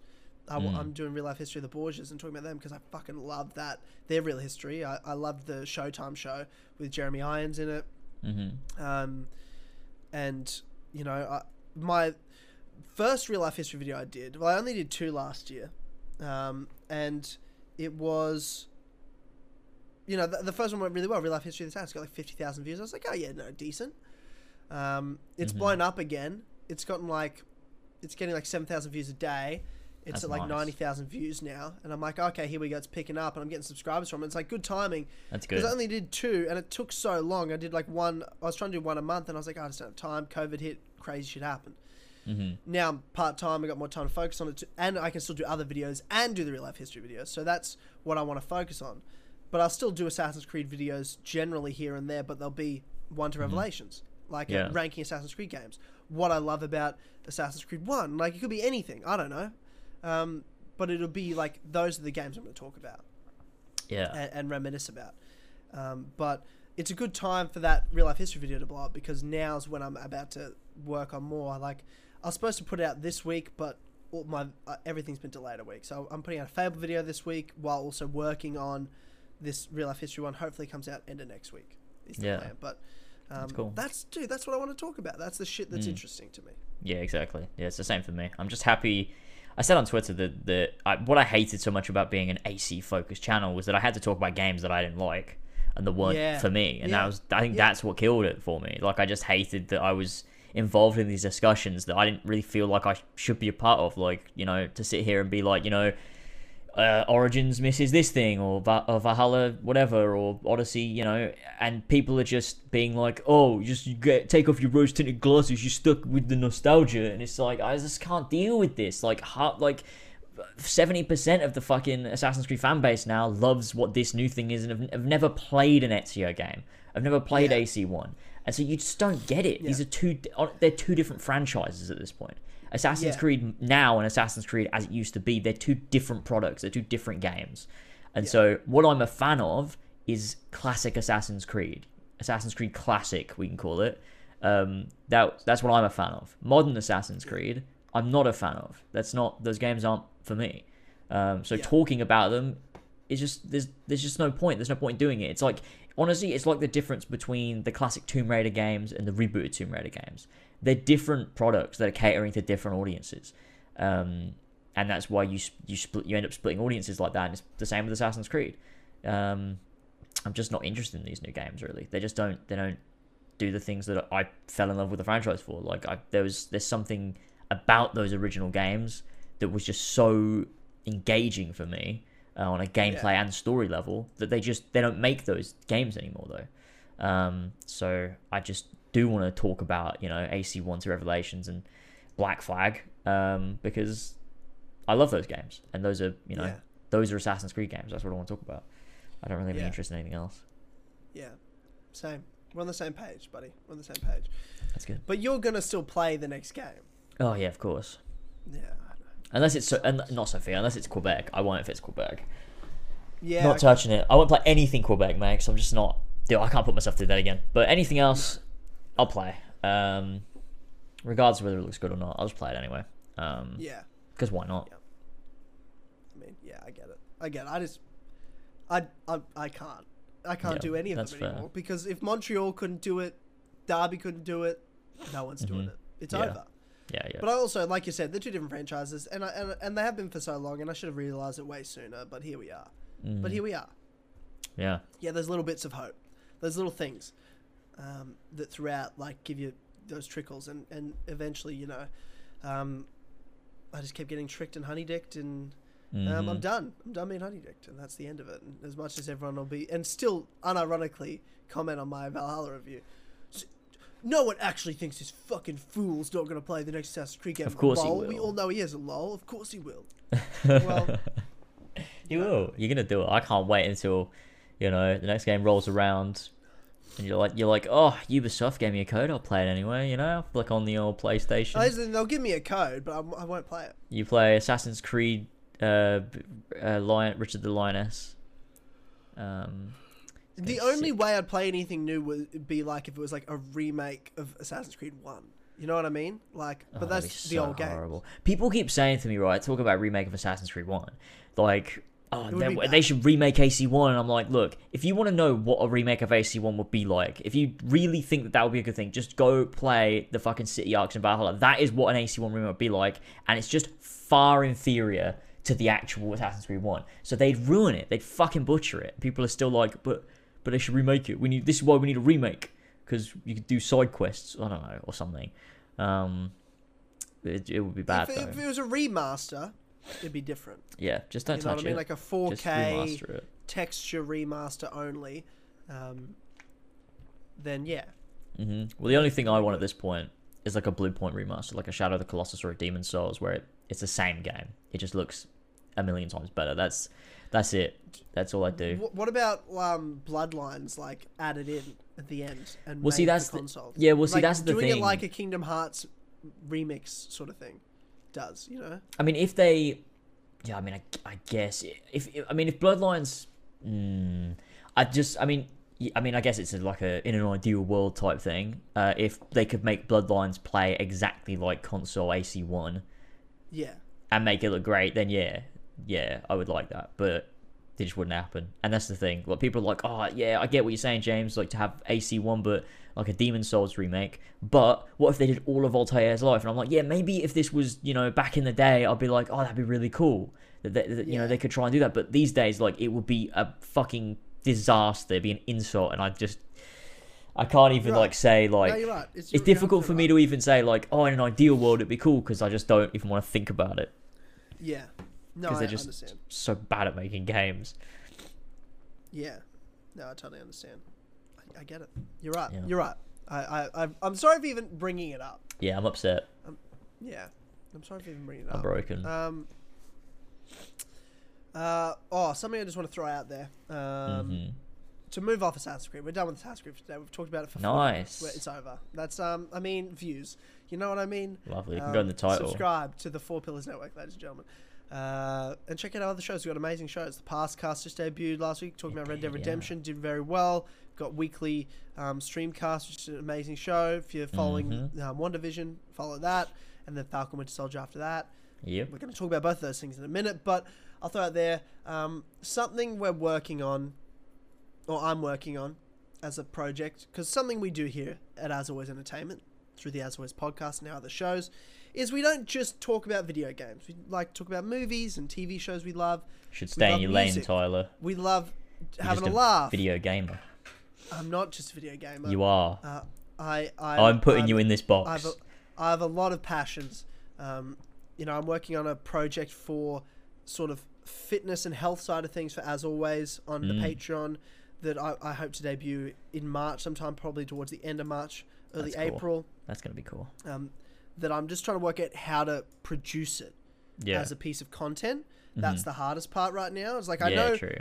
I, am doing real life history of the Borgias and talking about them because I fucking love that their real history. I, I love the Showtime show with Jeremy Irons in it. Mm-hmm. Um, and you know, I, my first real life history video I did. Well, I only did two last year, um, and it was. You know, the, the first one went really well. Real life history of the town. It's got like fifty thousand views. I was like, oh yeah, no, decent. Um, it's Mhm. blown up again. It's gotten like, it's getting like seven thousand views a day. It's That's at like nice. ninety thousand views now, and I'm like, okay, here we go. It's picking up, and I'm getting subscribers from it. It's like good timing That's good. because I only did two, and it took so long. I did like one. I was trying to do one a month, and I was like, "Oh, I just don't have time. COVID hit, crazy shit happened. Mm-hmm. Now I'm part time. I got more time to focus on it, too, and I can still do other videos and do the real life history videos. So that's what I want to focus on. But I'll still do Assassin's Creed videos generally here and there, but they'll be one to Revelations, like Yeah. ranking Assassin's Creed games. What I love about Assassin's Creed One, like it could be anything. I don't know, um, but it'll be like those are the games I'm going to talk about Yeah. and, and reminisce about. Um, but it's a good time for that real life history video to blow up because now's when I'm about to work on more. Like I was supposed to put it out this week, but all my uh, everything's been delayed a week. So I'm putting out a Fable video this week while also working on this real life history one. Hopefully, it comes out end of next week. Is the Yeah. plan. But um, That's cool. That's dude. That's what I want to talk about. That's the shit that's Mm. interesting to me. Yeah, exactly. Yeah, it's the same for me. I'm just happy. I said on Twitter that I, what I hated so much about being an AC focused channel was that I had to talk about games that I didn't like and that weren't Yeah. for me, and Yeah. that was I think Yeah. that's what killed it for me. Like I just hated that I was involved in these discussions that I didn't really feel like I should be a part of. Like you know, to sit here and be like, you know. uh, Origins misses this thing, or, Va- or Valhalla, whatever, or Odyssey, you know, and people are just being like, "Oh, just you get take off your rose tinted glasses, you're stuck with the nostalgia," and it's like I just can't deal with this. Like, how, like seventy percent of the fucking Assassin's Creed fan base now loves what this new thing is, and have, have never played an Ezio game. I've never played Yeah. AC one, and so you just don't get it. These are two, they're two different franchises at this point. Assassin's Yeah. Creed now and Assassin's Creed as it used to be, they're two different products. They're two different games. And Yeah. so what I'm a fan of is classic Assassin's Creed. Assassin's Creed Classic, we can call it. Um, that that's what I'm a fan of. Modern Assassin's Creed, I'm not a fan of. That's not those games aren't for me. Um, so Yeah. talking about them is just there's there's just no point. There's no point in doing it. It's like honestly, it's like the difference between the classic Tomb Raider games and the rebooted Tomb Raider games. They're different products that are catering to different audiences, um, and that's why you you split you end up splitting audiences like that. And it's the same with Assassin's Creed. Um, I'm just not interested in these new games. Really, they just don't they don't do the things that I fell in love with the franchise for. Like I there was there's something about those original games that was just so engaging for me uh, on a gameplay and story level that they just they don't make those games anymore though. Um, so I just do want to talk about you know AC1 to Revelations and Black Flag um, because I love those games and those are you know Yeah. those are Assassin's Creed games. That's what I want to talk about. I don't really have any interest in anything else. Yeah, same. We're on the same page, buddy. We're on the same page. That's good. But you're gonna still play the next game. Oh yeah, of course. Yeah. Unless it's so, not Sofia, unless it's Quebec. I won't if it's Quebec. Yeah. not touching it. I won't play anything Quebec, mate. Because I'm just not. Dude, I can't put myself through that again. But anything else, I'll play. Um, regardless of whether it looks good or not, I'll just play it anyway. Um, Yeah. because why not? Yeah. I mean, yeah, I get it. I get it. I just, I, I, I can't. I can't Yeah, do any of that's them fair. anymore because if Montreal couldn't do it, Darby couldn't do it, no one's doing Mhm. it. It's Yeah. over. Yeah, yeah. But I also, like you said, they're two different franchises, and I, and and they have been for so long, and I should have realized it way sooner. But here we are. Mm, But here we are. yeah, Yeah, there's little bits of hope. There's little things um, that throughout like give you those trickles, and and eventually, you know, um, I just kept getting tricked and honey dicked, and um, I'm Mhm. done. I'm done being honey dicked, and that's the end of it. And as much as everyone will be, and still unironically comment on my Valhalla review. No one actually thinks this fucking fool's not going to play the next Assassin's Creed game. Of course he lol. We all know he is a lol. Of course he will. well, you will. You're gonna do it. I can't wait until you know the next game rolls around, and you're like, you're like, oh, Ubisoft gave me a code. I'll play it anyway. You know, I'll flick on the old PlayStation. they'll give me a code, but I'm, I won't play it. You play Assassin's Creed, uh, uh Lion, Richard the Lioness. Um, The only sick. way I'd play anything new would be like if it was like a remake of Assassin's Creed One. You know what I mean? Like, Oh, but that'd that's be the so old game. horrible. People keep saying to me, right, talk about remake of Assassin's Creed One, like, oh, they, they should remake AC One, and I'm like, look, if you want to know what a remake of AC One would be like, if you really think that that would be a good thing, just go play the fucking City Arcs in Valhalla. That is what an AC One remake would be like, and it's just far inferior to the actual Assassin's Creed One. So they'd ruin it. They'd fucking butcher it. People are still like, but but they should remake it. We need this is why we need a remake because you could do side quests. I don't know or something. Um, it, it would be bad If, though. if it was a remaster, it'd be different. yeah, just don't you know touch what I mean? it. Like a 4K remaster texture remaster only. Um, then yeah, hmm Well, the only thing I want at this point is like a Bluepoint remaster, like a Shadow of the Colossus or a Demon Souls, where it, it's the same game. It just looks a million times better. That's that's it. That's all I do. Wh- what about um, Bloodlines like added in at the end and Well, see, made that's the- consoles? yeah, well, see, Like, that's the doing thing. it like a Kingdom Hearts remix sort of thing does. You know? I mean, if they, yeah, I mean, I, I guess if, if I mean if Bloodlines, mm, I just, I mean, y- I mean, I guess it's like a in an ideal world type thing. Uh, if they could make Bloodlines play exactly like console AC one Yeah. and make it look great, then yeah, yeah, I would like that. But it just wouldn't happen, and that's the thing. Like people are like, oh yeah, I get what you're saying, James. Like to have AC one, but like a Demon Souls remake. But what if they did all of Altair's life? And I'm like, yeah, maybe if this was you know back in the day, I'd be like, oh, that'd be really cool. That, that, that, you know they could try and do that. But these days, like it would be a fucking disaster, it'd be an insult, and I just. I can't even Right. like say like no, right. It's, it's difficult for 100% me right. to even say like oh in an ideal world it'd be cool because I just don't even want to think about it. Yeah. No, because I they're just understand. so bad at making games. Yeah. No, I totally understand. I, I get it. You're right. Yeah. You're right. I, I, I, I'm sorry for even bringing it up. Yeah, I'm upset. Yeah. I'm sorry for even bringing it up. I'm broken. Um. Uh, oh, something I just want to throw out there. Um, Mhm. To move off Assassin's Creed, we're done with Assassin's Creed today. We've talked about it for Nice. four. It's over. That's um. I mean, views. You know what I mean? Lovely. You can Um, go in the title. Subscribe to the Four Pillars Network, ladies and gentlemen. Uh, and check out our other shows. We've got amazing shows. The Past Cast just debuted last week, talking about Red Dead did, yeah. Redemption. Did very well. Got weekly um, Streamcast, which is an amazing show. If you're following Mhm. um, WandaVision, follow that. And then Falcon Winter Soldier after that. Yep. We're going to talk about both of those things in a minute, but I'll throw out there um, something we're working on, or I'm working on as a project, because something we do here at As Always Entertainment through the As Always podcast and our other shows is we don't just talk about video games. We like to talk about movies and TV shows we love. Should stay in your lane. Tyler. We love You're having just a laugh. Video gamer. I'm not just a video gamer. You are. Uh, I, I, I'm putting I'm- you in this I box. have a, I have a lot of passions. Um, you know, I'm working on a project for sort of fitness and health side of things for as always on the Mm. Patreon that I, I hope to debut in March, sometime probably towards the end of March, early That's cool. April. That's gonna be cool. Um, that I'm just trying to work out how to produce it Yeah. as a piece of content. That's Mhm. the hardest part right now. It's like I yeah, know true.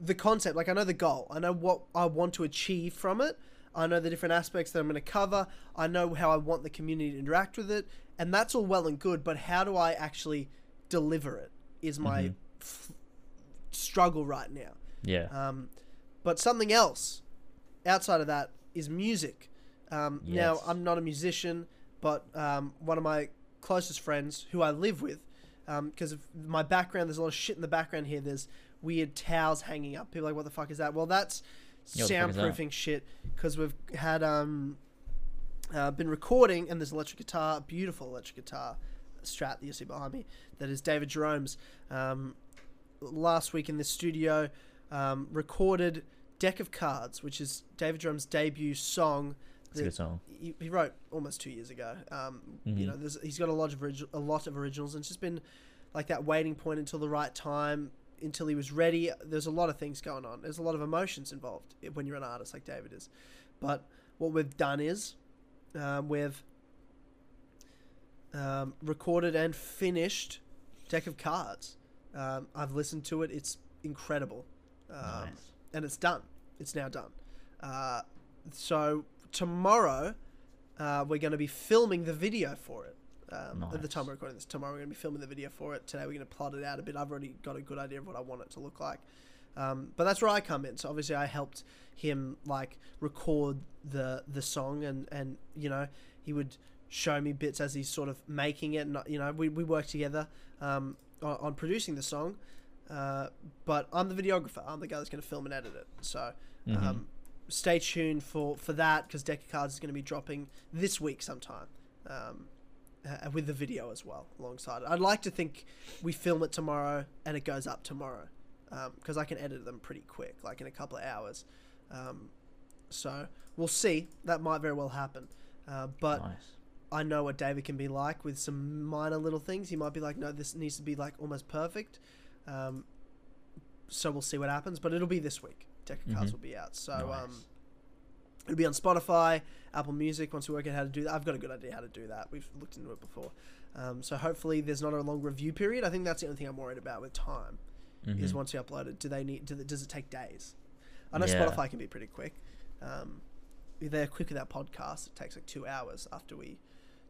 the concept like i know the goal i know what i want to achieve from it i know the different aspects that i'm going to cover i know how i want the community to interact with it and that's all well and good but how do i actually deliver it is my Mhm. f- struggle right now Yeah. um, but something else outside of that is music um, now i'm not a musician but um, one of my closest friends who i live with because of my background there's a lot of shit in the background here. There's weird towels hanging up. People are like what the fuck is that? Well that's Yeah, what the fuck is that? soundproofing shit because we've had um uh, been recording and there's electric guitar beautiful electric guitar strat that you see behind me that is david jerome's. Um, last week in the studio um, recorded deck of cards which is david jerome's debut song It's a good song. he, he wrote almost two years ago. Um, You Mhm. know, there's, he's got a lot of origi- a lot of originals, and it's just been like that waiting point until the right time, until he was ready. There's a lot of things going on. There's a lot of emotions involved when you're an artist like David is. But what we've done is um, we've um, recorded and finished deck of cards. Um, I've listened to it. It's incredible. Um, nice. and it's done. It's now done. Uh, so tomorrow, uh, we're going to be filming the video for it. Um, At the time Nice. we're recording this, tomorrow we're going to be filming the video for it. Today we're going to plot it out a bit. I've already got a good idea of what I want it to look like. Um, but that's where I come in. So obviously I helped him like record the the song, and and you know he would show me bits as he's sort of making it, and you know we we work together um, on, on producing the song. Uh, but I'm the videographer. I'm the guy that's going to film and edit it. So Mhm. Um, stay tuned for for that because Deck of Cards is going to be dropping this week sometime. Um, uh, with the video as well alongside it. I'd like to think we film it tomorrow and it goes up tomorrow because I can edit them pretty quick, like in a couple of hours. Um, so we'll see. That might very well happen. Uh, but nice. I know what David can be like with some minor little things. He might be like, no, this needs to be like almost perfect. Um, so we'll see what happens. But it'll be this week. Deck of Cards Mhm. will be out. So Nice. um, it'll be on Spotify, Apple Music. Once we work out how to do that, I've got a good idea how to do that. We've looked into it before. Um, so hopefully there's not a long review period. I think that's the only thing I'm worried about with time is Mhm. once you upload it, do they need? Do, does it take days? I know Yeah. Spotify can be pretty quick. Um, they're quick with our podcast. It takes like two hours after we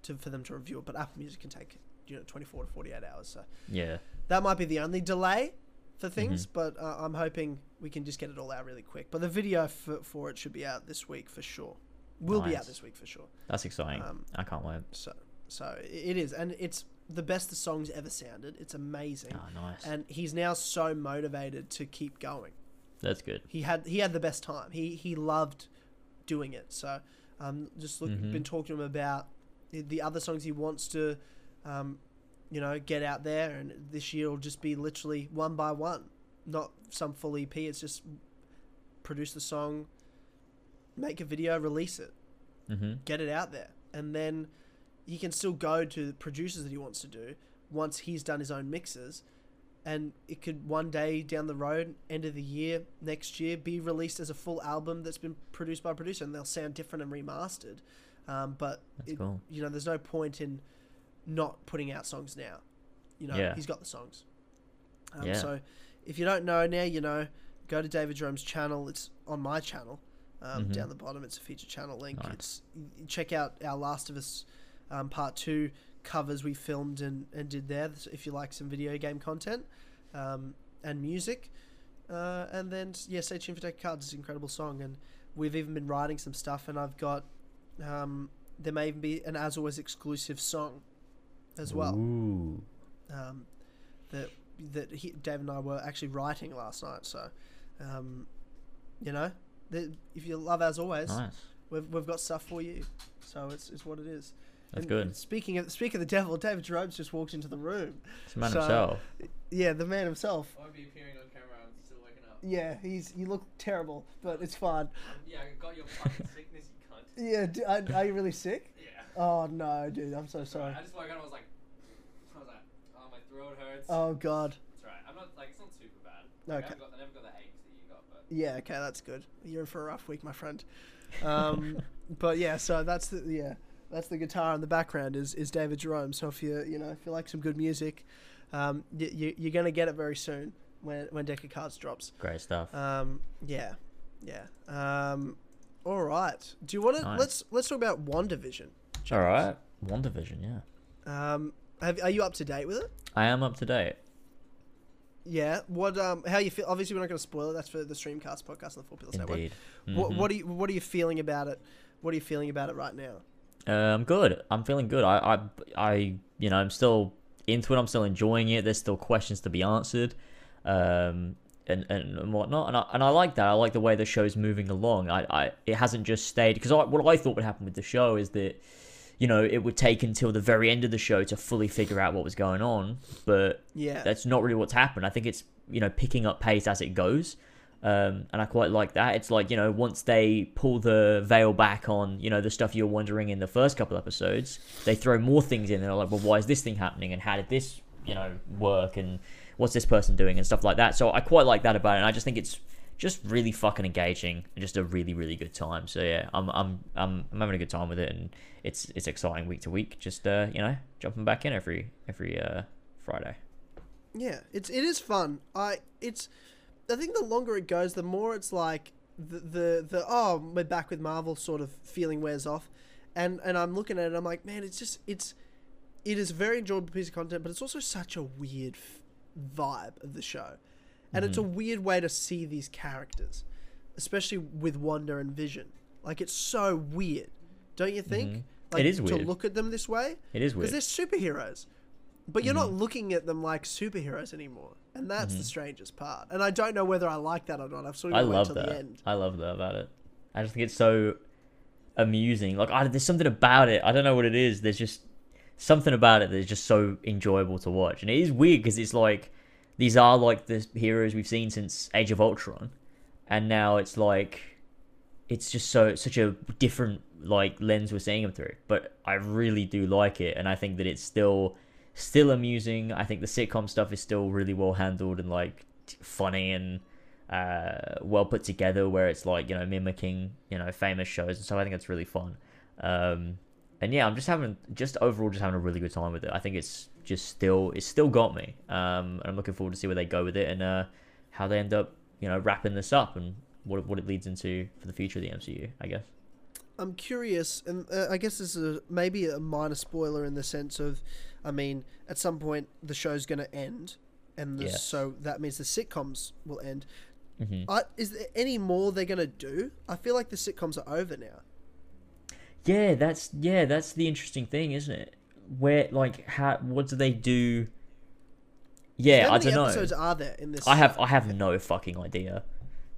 to for them to review it, but Apple Music can take you know 24 to 48 hours. So Yeah. that might be the only delay for Mm-hmm. things, but uh, I'm hoping we can just get it all out really quick. But the video for, for it should be out this week for sure. Will be out this week for sure. That's exciting. Um, I can't wait. So so it is, and it's the best the song's ever sounded. It's amazing, Oh, nice. and he's now so motivated to keep going. That's good. He had he had the best time. He he loved doing it. So um, just look, Mhm. been talking to him about the- the other songs he wants to, um, you know, get out there. And this year will just be literally one by one, not some full EP. It's just produce the song, make a video, release it, Mm-hmm. get it out there, and then he can still go to the producers that he wants to do once he's done his own mixes. and it could one day down the road, end of the year, next year, be released as a full album that's been produced by a producer, and they'll sound different and remastered. Um, but it- cool. you know, there's no point in not putting out songs now. You know, Yeah. he's got the songs. Um, Yeah. So if you don't know now, you know, go to David Jerome's channel. It's on my channel. Um, Mhm. Down the bottom, it's a feature channel link. Nice. It's check out our Last of Us um, Part Two covers we filmed and, and did there. If you like some video game content um, and music, uh, and then yeah, stay tuned for Deck Cards. It's an incredible song, and we've even been writing some stuff. And I've got um, there may even be an as always exclusive song as well Ooh. um, that that he, Dave and I were actually writing last night. So, um, you know, the, if you love as always, Nice. we've, we've got stuff for you. So it's, it's what it is. That's And good. Speaking of speaking of the devil, David Jerome's just walked into the room. It's the man So- himself. Yeah, the man himself. I won't be appearing on camera. I'm still waking up. Yeah, he's you look terrible, but it's fine. Um, yeah, I got your fucking sickness, you cunt. Yeah, d- are, are you really sick? Yeah. Oh no, dude, I'm so sorry. I just woke up and I was like, I was like, oh, my throat hurts. Oh god. It's right. I'm not like it's not super bad. Like, Okay. I've got, I never got the aches that you got, but Yeah, okay, that's good. You're in for a rough week, my friend. Um, but yeah, so that's the yeah, that's the guitar in the background is is David Jerome. So if you you know if you like some good music, um, you, you you're gonna get it very soon when when Deck of Cards drops. Great stuff. Um, yeah, yeah. Um, all right. Do you want to Nice. let's let's talk about WandaVision. All right. WandaVision, yeah. Um, have, are you up to date with it? I am up to date. Yeah. What um how you feel? Obviously, we're not going to spoil it. That's for the Streamcast podcast on the Four Pillars Network. Indeed. What Mhm. what are you what are you feeling about it? What are you feeling about it right now? I'm um, good. I'm feeling good. I, I, I, you know, I'm still into it. I'm still enjoying it. There's still questions to be answered, um, and and, and whatnot. And I and I like that. I like the way the show's moving along. I, I it hasn't just stayed because I, what I thought would happen with the show is that, you know, it would take until the very end of the show to fully figure out what was going on. But Yeah. that's not really what's happened. I think it's you know picking up pace as it goes, um, and I quite like that. It's like you know once they pull the veil back on you know the stuff you're wondering in the first couple episodes, they throw more things in. and They're like, well, why is this thing happening, and how did this you know work, and what's this person doing, and stuff like that. So I quite like that about it. And I just think it's just really fucking engaging and just a really really good time. So yeah, I'm I'm I'm, I'm having a good time with it, and it's it's exciting week to week. Just uh, you know jumping back in every every uh, Friday. Yeah, it's it is fun. I it's I think the longer it goes, the more it's like the the, the oh we're back with Marvel sort of feeling wears off, and and I'm looking at it, I'm like, man, it's just it's it is a very enjoyable piece of content, but it's also such a weird f- vibe of the show, and it's a weird way to see these characters, especially with Wanda and Vision. Like it's so weird, don't you think? Mhm. Like, It is to look at them this way It is weird because they're superheroes but you're not Mm-hmm. looking at them like superheroes anymore and that's the strangest part and i don't know whether i like that or not i've sort of I to love that. the end I love that about it. I just think it's so amusing. Like, I, there's something about it. I don't know what it is. There's just something about it that's just so enjoyable to watch. And it is weird because it's like these are like the heroes we've seen since Age of Ultron, and now it's like it's just so such a different like lens we're seeing them through. But I really do like it, and I think that it's still still amusing. I think the sitcom stuff is still really well handled and like funny and uh, well put together. Where it's like you know mimicking you know famous shows and stuff. I think it's really fun. Um, and yeah, I'm just having just overall just having a really good time with it. I think it's just still it's still got me. Um, and I'm looking forward to see where they go with it and uh, how they end up you know wrapping this up and what what it leads into for the future of the MCU. I guess. i'm curious and uh, i guess this is a, maybe a minor spoiler in the sense of i mean at some point the show's going to end and the, Yes. so that means the sitcoms will end hmm I, is there any more they're going to do i feel like the sitcoms are over now Yeah, that's yeah, that's the interesting thing, isn't it? Where like how what do they do? Yeah, how I don't know. episodes are there in this I have I have no fucking idea,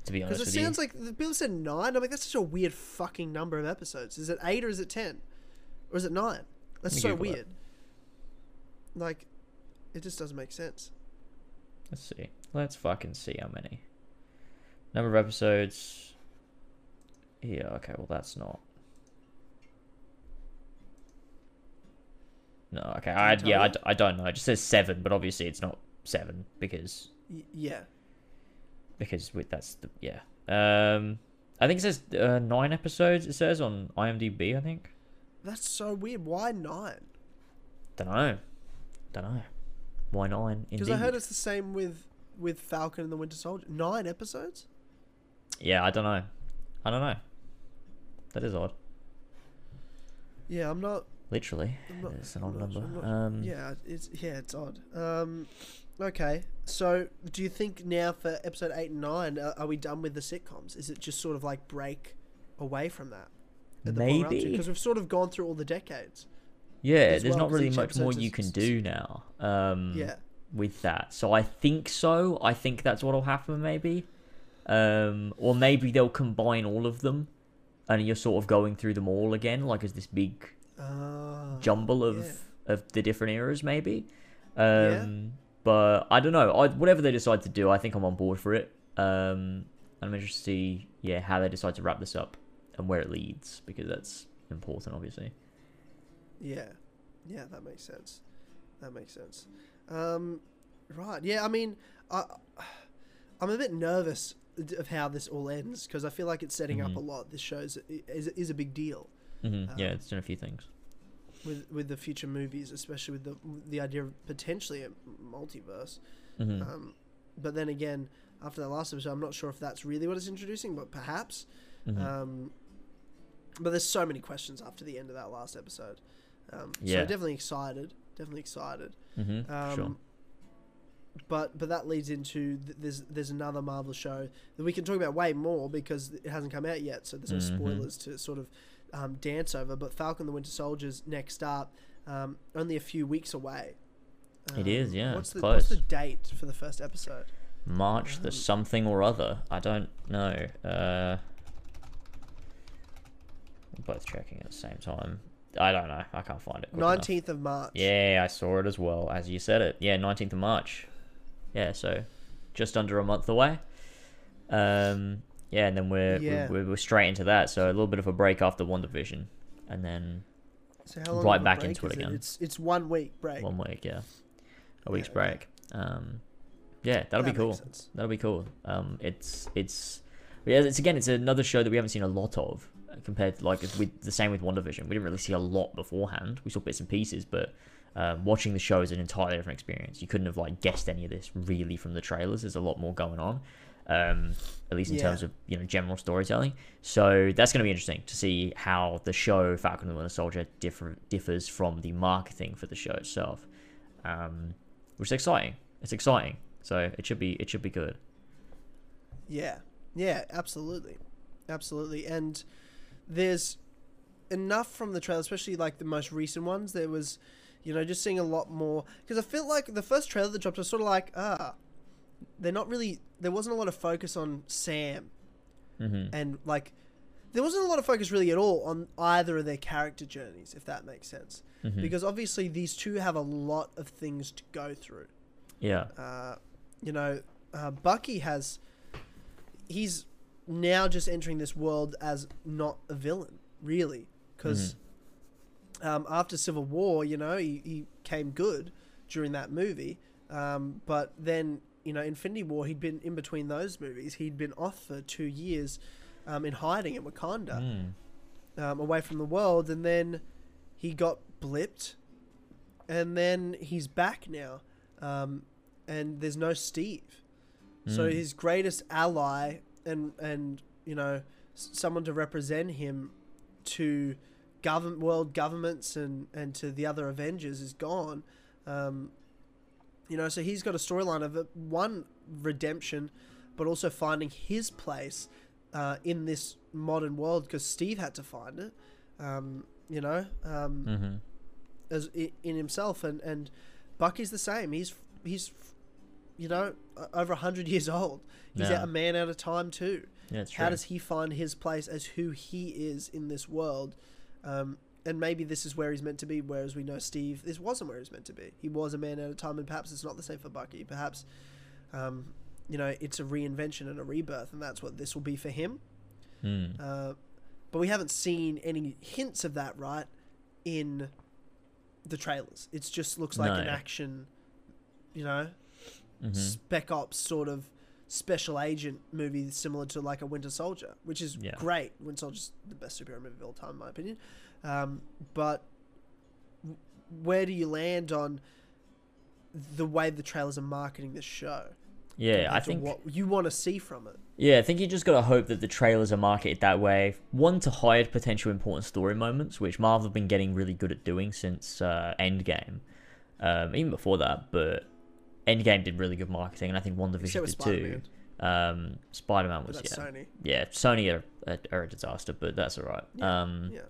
to be honest Because it sounds you. like the people said nine. I'm like, that's such a weird fucking number of episodes. Is it eight or is it ten, or is it nine? That's so Google it. weird. Like, it just doesn't make sense. Let's see. Let's fucking see how many. Number of episodes. Yeah. Okay. Well, that's not. No. Okay. I yeah. I, I don't know. It just says seven, but obviously it's not seven because Y- yeah. because with that's the yeah. Um, I think it says uh, nine episodes. It says on IMDb. I think. That's so weird. Why nine? Don't know. Don't know. Why nine? Because I heard it's the same with with Falcon and the Winter Soldier. Nine episodes. Yeah, I don't know. I don't know. That is odd. Yeah, I'm not. Literally, not- it's an odd not- number. Not- Um, Yeah, it's yeah, it's odd. Um, okay. So, do you think now for episode eight and nine, uh, are we done with the sitcoms? Is it just sort of like break away from that? Maybe. because we've sort of gone through all the decades. Yeah, there's well, not really much more you can do now. Um, Yeah. with that. So I think so. I think that's what'll happen maybe. Um, or maybe they'll combine all of them and you're sort of going through them all again like as this big Uh, jumble of yeah. of the different eras maybe. Yeah. Um but I don't know. I, whatever they decide to do, I think I'm on board for it. Um I'm interested to see yeah how they decide to wrap this up and where it leads because that's important obviously. Yeah, yeah, that makes sense. That makes sense. Um, right. Yeah, I mean, I, I'm a bit nervous of how this all ends because I feel like it's setting up Mhm. a lot. This shows is is a big deal hmm yeah, Um, it's done a few things. with with the future movies, especially with the the idea of potentially a multiverse. hmm Um, but then again, after that last episode, I'm not sure if that's really what it's introducing, but perhaps. hmm Um, but there's so many questions after the end of that last episode. Um, So Yeah. definitely excited. Definitely excited. hmm Um, sure. But but that leads into th- there's there's another Marvel show that we can talk about way more because it hasn't come out yet, so there's no Mhm. spoilers to sort of um, dance over. But Falcon the Winter Soldier's next up, um, only a few weeks away. It is, Um, yeah, What's it's the what's the date for the first episode? March the Um, something or other. I don't know. Uh, we're both checking at the same time. I don't know. I can't find it. Nineteenth of March. Yeah, I saw it as well as you said it. Yeah, nineteenth of March. Yeah, so just under a month away. Um, yeah, and then we're, Yeah. we're we're straight into that. So a little bit of a break after WandaVision, and then So how long right back into it again. It's it's one week break. one week. Yeah, a week's okay. break. Um, yeah, that'll That be cool. sense. That'll be cool. Um, it's it's yeah, it's again, it's another show that we haven't seen a lot of uh, compared to like with the same with WandaVision. We didn't really see a lot beforehand. We saw bits and pieces, but um, watching the show is an entirely different experience. You couldn't have like guessed any of this really from the trailers. There's a lot more going on, um, at least in Yeah. terms of you know general storytelling. So that's going to be interesting to see how the show Falcon and the Winter Soldier differ, differs from the marketing for the show itself, um, which is exciting. It's exciting. So it should be it should be good. Yeah, yeah, absolutely, absolutely. And there's enough from the trailer, especially like the most recent ones. There was, you know, just seeing a lot more because I feel like the first trailer that dropped was sort of like ah, they're not really. There wasn't a lot of focus on Sam Mm-hmm. and like. There wasn't a lot of focus really at all on either of their character journeys, if that makes sense. Mm-hmm. Because obviously these two have a lot of things to go through. yeah, uh, you know, uh, Bucky has. He's now just entering this world as not a villain, really, because um, after Civil War, you know, he, he came good during that movie, um, but then you know, Infinity War, he'd been in between those movies. He'd been off for two years um, in hiding in Wakanda Mm. um, away from the world, and then he got blipped, and then he's back now, um, and there's no Steve. So Mm. his greatest ally and and you know someone to represent him to government world governments and and to the other Avengers is gone. Um, you know, so he's got a storyline of one redemption, but also finding his place uh, in this modern world because Steve had to find it. Um, you know, um, Mm-hmm. as in himself, and and Bucky's the same. He's he's you know over hundred years old. He's Yeah. a man out of time too. Yeah. How does he find his place as who he is in this world? Um, and maybe this is where he's meant to be, whereas we know Steve, this wasn't where he's meant to be. He was a man at a time, and perhaps it's not the same for Bucky. Perhaps, um, you know, it's a reinvention and a rebirth, and that's what this will be for him. Mm. Uh, but we haven't seen any hints of that, right, in the trailers. It just looks like an action, you know, Mhm. spec ops sort of special agent movie similar to like a Winter Soldier, which is Yeah. great. Winter Soldier's the best superhero movie of all time, in my opinion. Um, but where do you land on the way the trailers are marketing this show? Yeah, I think what you want to see from it. Yeah, I think you just gotta hope that the trailers are marketed that way. One to hide potential important story moments, which Marvel have been getting really good at doing since uh, Endgame, um, even before that. But Endgame did really good marketing, and I think WandaVision did too. Um, Spider Man was yeah, Sony. yeah. Sony are, are, are a disaster, but that's alright. Yeah, Um, Yeah.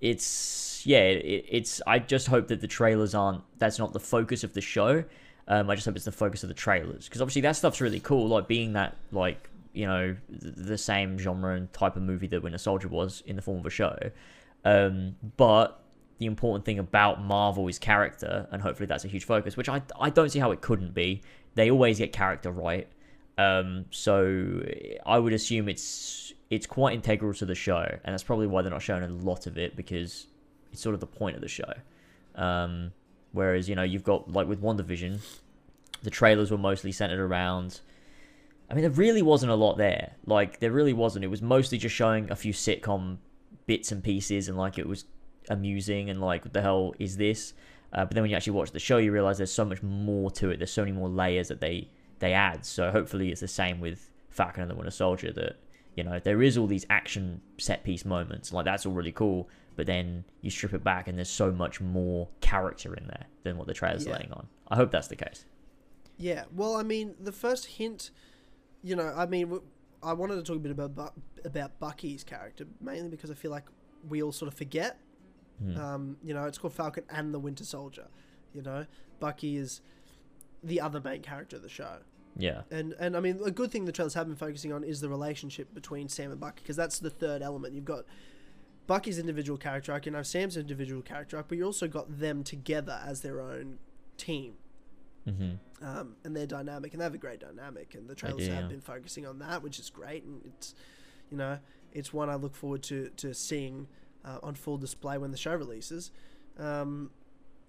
It's yeah, it, it's. I just hope that the trailers aren't. That's not the focus of the show. Um, I just hope it's the focus of the trailers because obviously that stuff's really cool. Like being that like you know th- the same genre and type of movie that Winter Soldier was in the form of a show. Um, but the important thing about Marvel is character, and hopefully that's a huge focus. Which I I don't see how it couldn't be. They always get character right. Um, so I would assume it's it's quite integral to the show, and that's probably why they're not showing a lot of it because it's sort of the point of the show. Um, whereas you know you've got like with WandaVision, the trailers were mostly centered around. I mean, there really wasn't a lot there. Like there really wasn't. It was mostly just showing a few sitcom bits and pieces, and like it was amusing and like what the hell is this? Uh, but then when you actually watch the show, you realize there's so much more to it. There's so many more layers that they they add. So hopefully it's the same with Falcon and the Winter Soldier that you know there is all these action set piece moments like that's all really cool. But then you strip it back and there's so much more character in there than what the trailer's Yeah. laying on. I hope that's the case. Yeah, well, I mean, the first hint, you know, I mean, I wanted to talk a bit about about Bucky's character mainly because I feel like we all sort of forget. Hmm. Um, you know, it's called Falcon and the Winter Soldier. You know, Bucky is the other main character of the show, Yeah. and and I mean, a good thing the trailers have been focusing on is the relationship between Sam and Bucky because that's the third element. You've got Bucky's individual character arc, you know, Sam's individual character arc, but you also got them together as their own team Mm-hmm. um, and their dynamic, and they have a great dynamic, and the trailers do, have yeah. been focusing on that, which is great, and it's, you know, it's one I look forward to to seeing uh, on full display when the show releases. Um,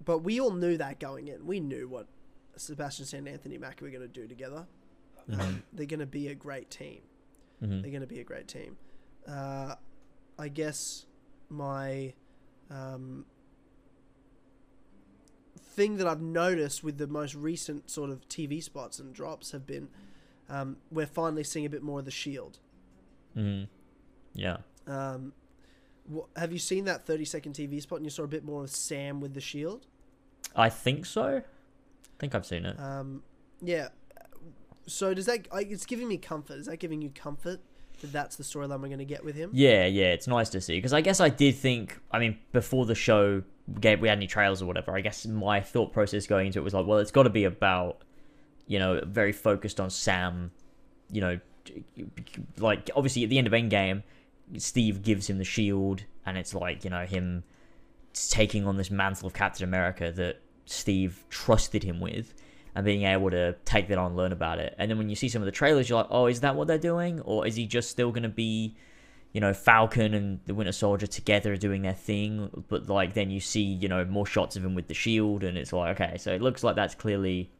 but we all knew that going in. We knew what Sebastian Stan and Anthony Mackie are going to do together. Mhm. They're going to be a great team. Mm-hmm. They're going to be a great team. Uh, I guess my um, thing that I've noticed with the most recent sort of TV spots and drops have been um, we're finally seeing a bit more of the Shield. Mm-hmm. Yeah. Um, wh- have you seen that 30 second TV spot and you saw a bit more of Sam with the Shield? I think so. I think I've seen it. Um, yeah. So does that? It's giving me comfort. Is that giving you comfort that that's the storyline we're going to get with him? Yeah, yeah, it's nice to see because I guess I did think. I mean, before the show gave we had any trailers or whatever. I guess my thought process going into it was like, well, it's got to be about, you know, very focused on Sam. You know, like obviously at the end of Endgame, Steve gives him the shield, and it's like you know him taking on this mantle of Captain America that Steve trusted him with. And being able to take that on learn about it. And then when you see some of the trailers, you're like, oh, is that what they're doing? Or is he just still going to be you know, Falcon and the Winter Soldier together doing their thing, but like then you see, you know, more shots of him with the shield, and it's like, okay, so it looks like that's clearly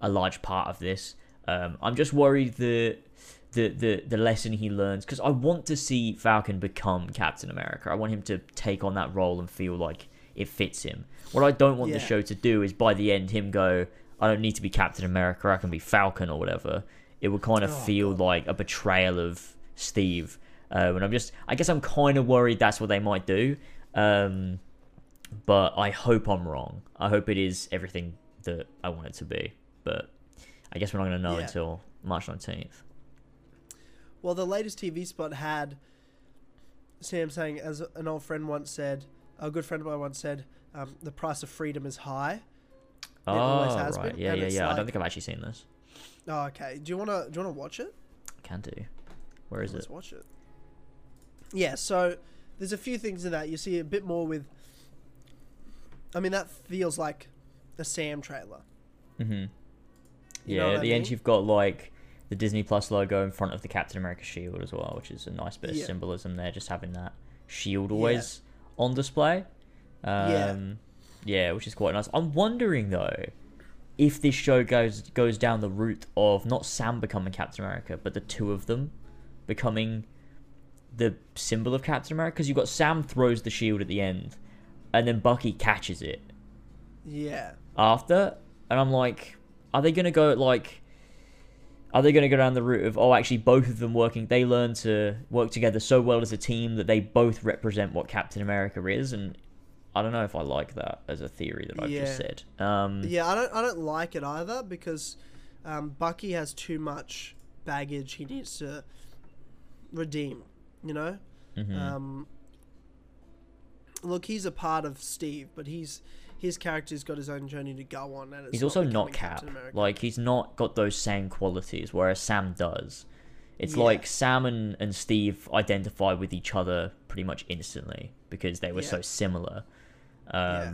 a large part of this. Um, I'm just worried that the the the lesson he learns, because I want to see Falcon become Captain America. I want him to take on that role and feel like it fits him. What I don't want the show to do is by the end him go, I don't need to be Captain America, I can be Falcon or whatever. It would kind of Oh, feel God. like a betrayal of Steve. Um, and I'm just, I guess I'm kind of worried that's what they might do. Um, but I hope I'm wrong. I hope it is everything that I want it to be. But I guess we're not going to know Yeah. until March 19th. Well, the latest TV spot had Sam saying, as an old friend once said, a good friend of mine once said, um, the price of freedom is high. Oh, always has right. been, Yeah, yeah, yeah. I don't think I've actually seen this. Oh, okay. Do you wanna do you wanna watch it? I can do. Where is it? Let's it? watch it. Yeah. So there's a few things in that you see a bit more with. I mean, that feels like a Sam trailer. Mm-hmm. You Yeah, at the end you've got like the Disney Plus logo in front of the Captain America shield as well, which is a nice bit of Yeah. symbolism there, just having that shield Yeah. On display. Um, Yeah. yeah, which is quite nice. I'm wondering though, if this show goes goes down the route of not Sam becoming Captain America, but the two of them becoming the symbol of Captain America, because you've got Sam throws the shield at the end, and then Bucky catches it Yeah. after, and I'm like, are they gonna go like? Are they going to go down the route of oh, actually, both of them working? They learn to work together so well as a team that they both represent what Captain America is, and I don't know if I like that as a theory that I've just said. Um, Yeah, I don't I don't like it either because um, Bucky has too much baggage he needs to redeem. You know. mhm. Um, look, he's a part of Steve, but he's his character's got his own journey to go on, and he's also not Cap. Like he's not got those same qualities, whereas Sam does. It's Yeah. like Sam and, and Steve identify with each other pretty much instantly because they were Yeah. so similar. Um, Yeah.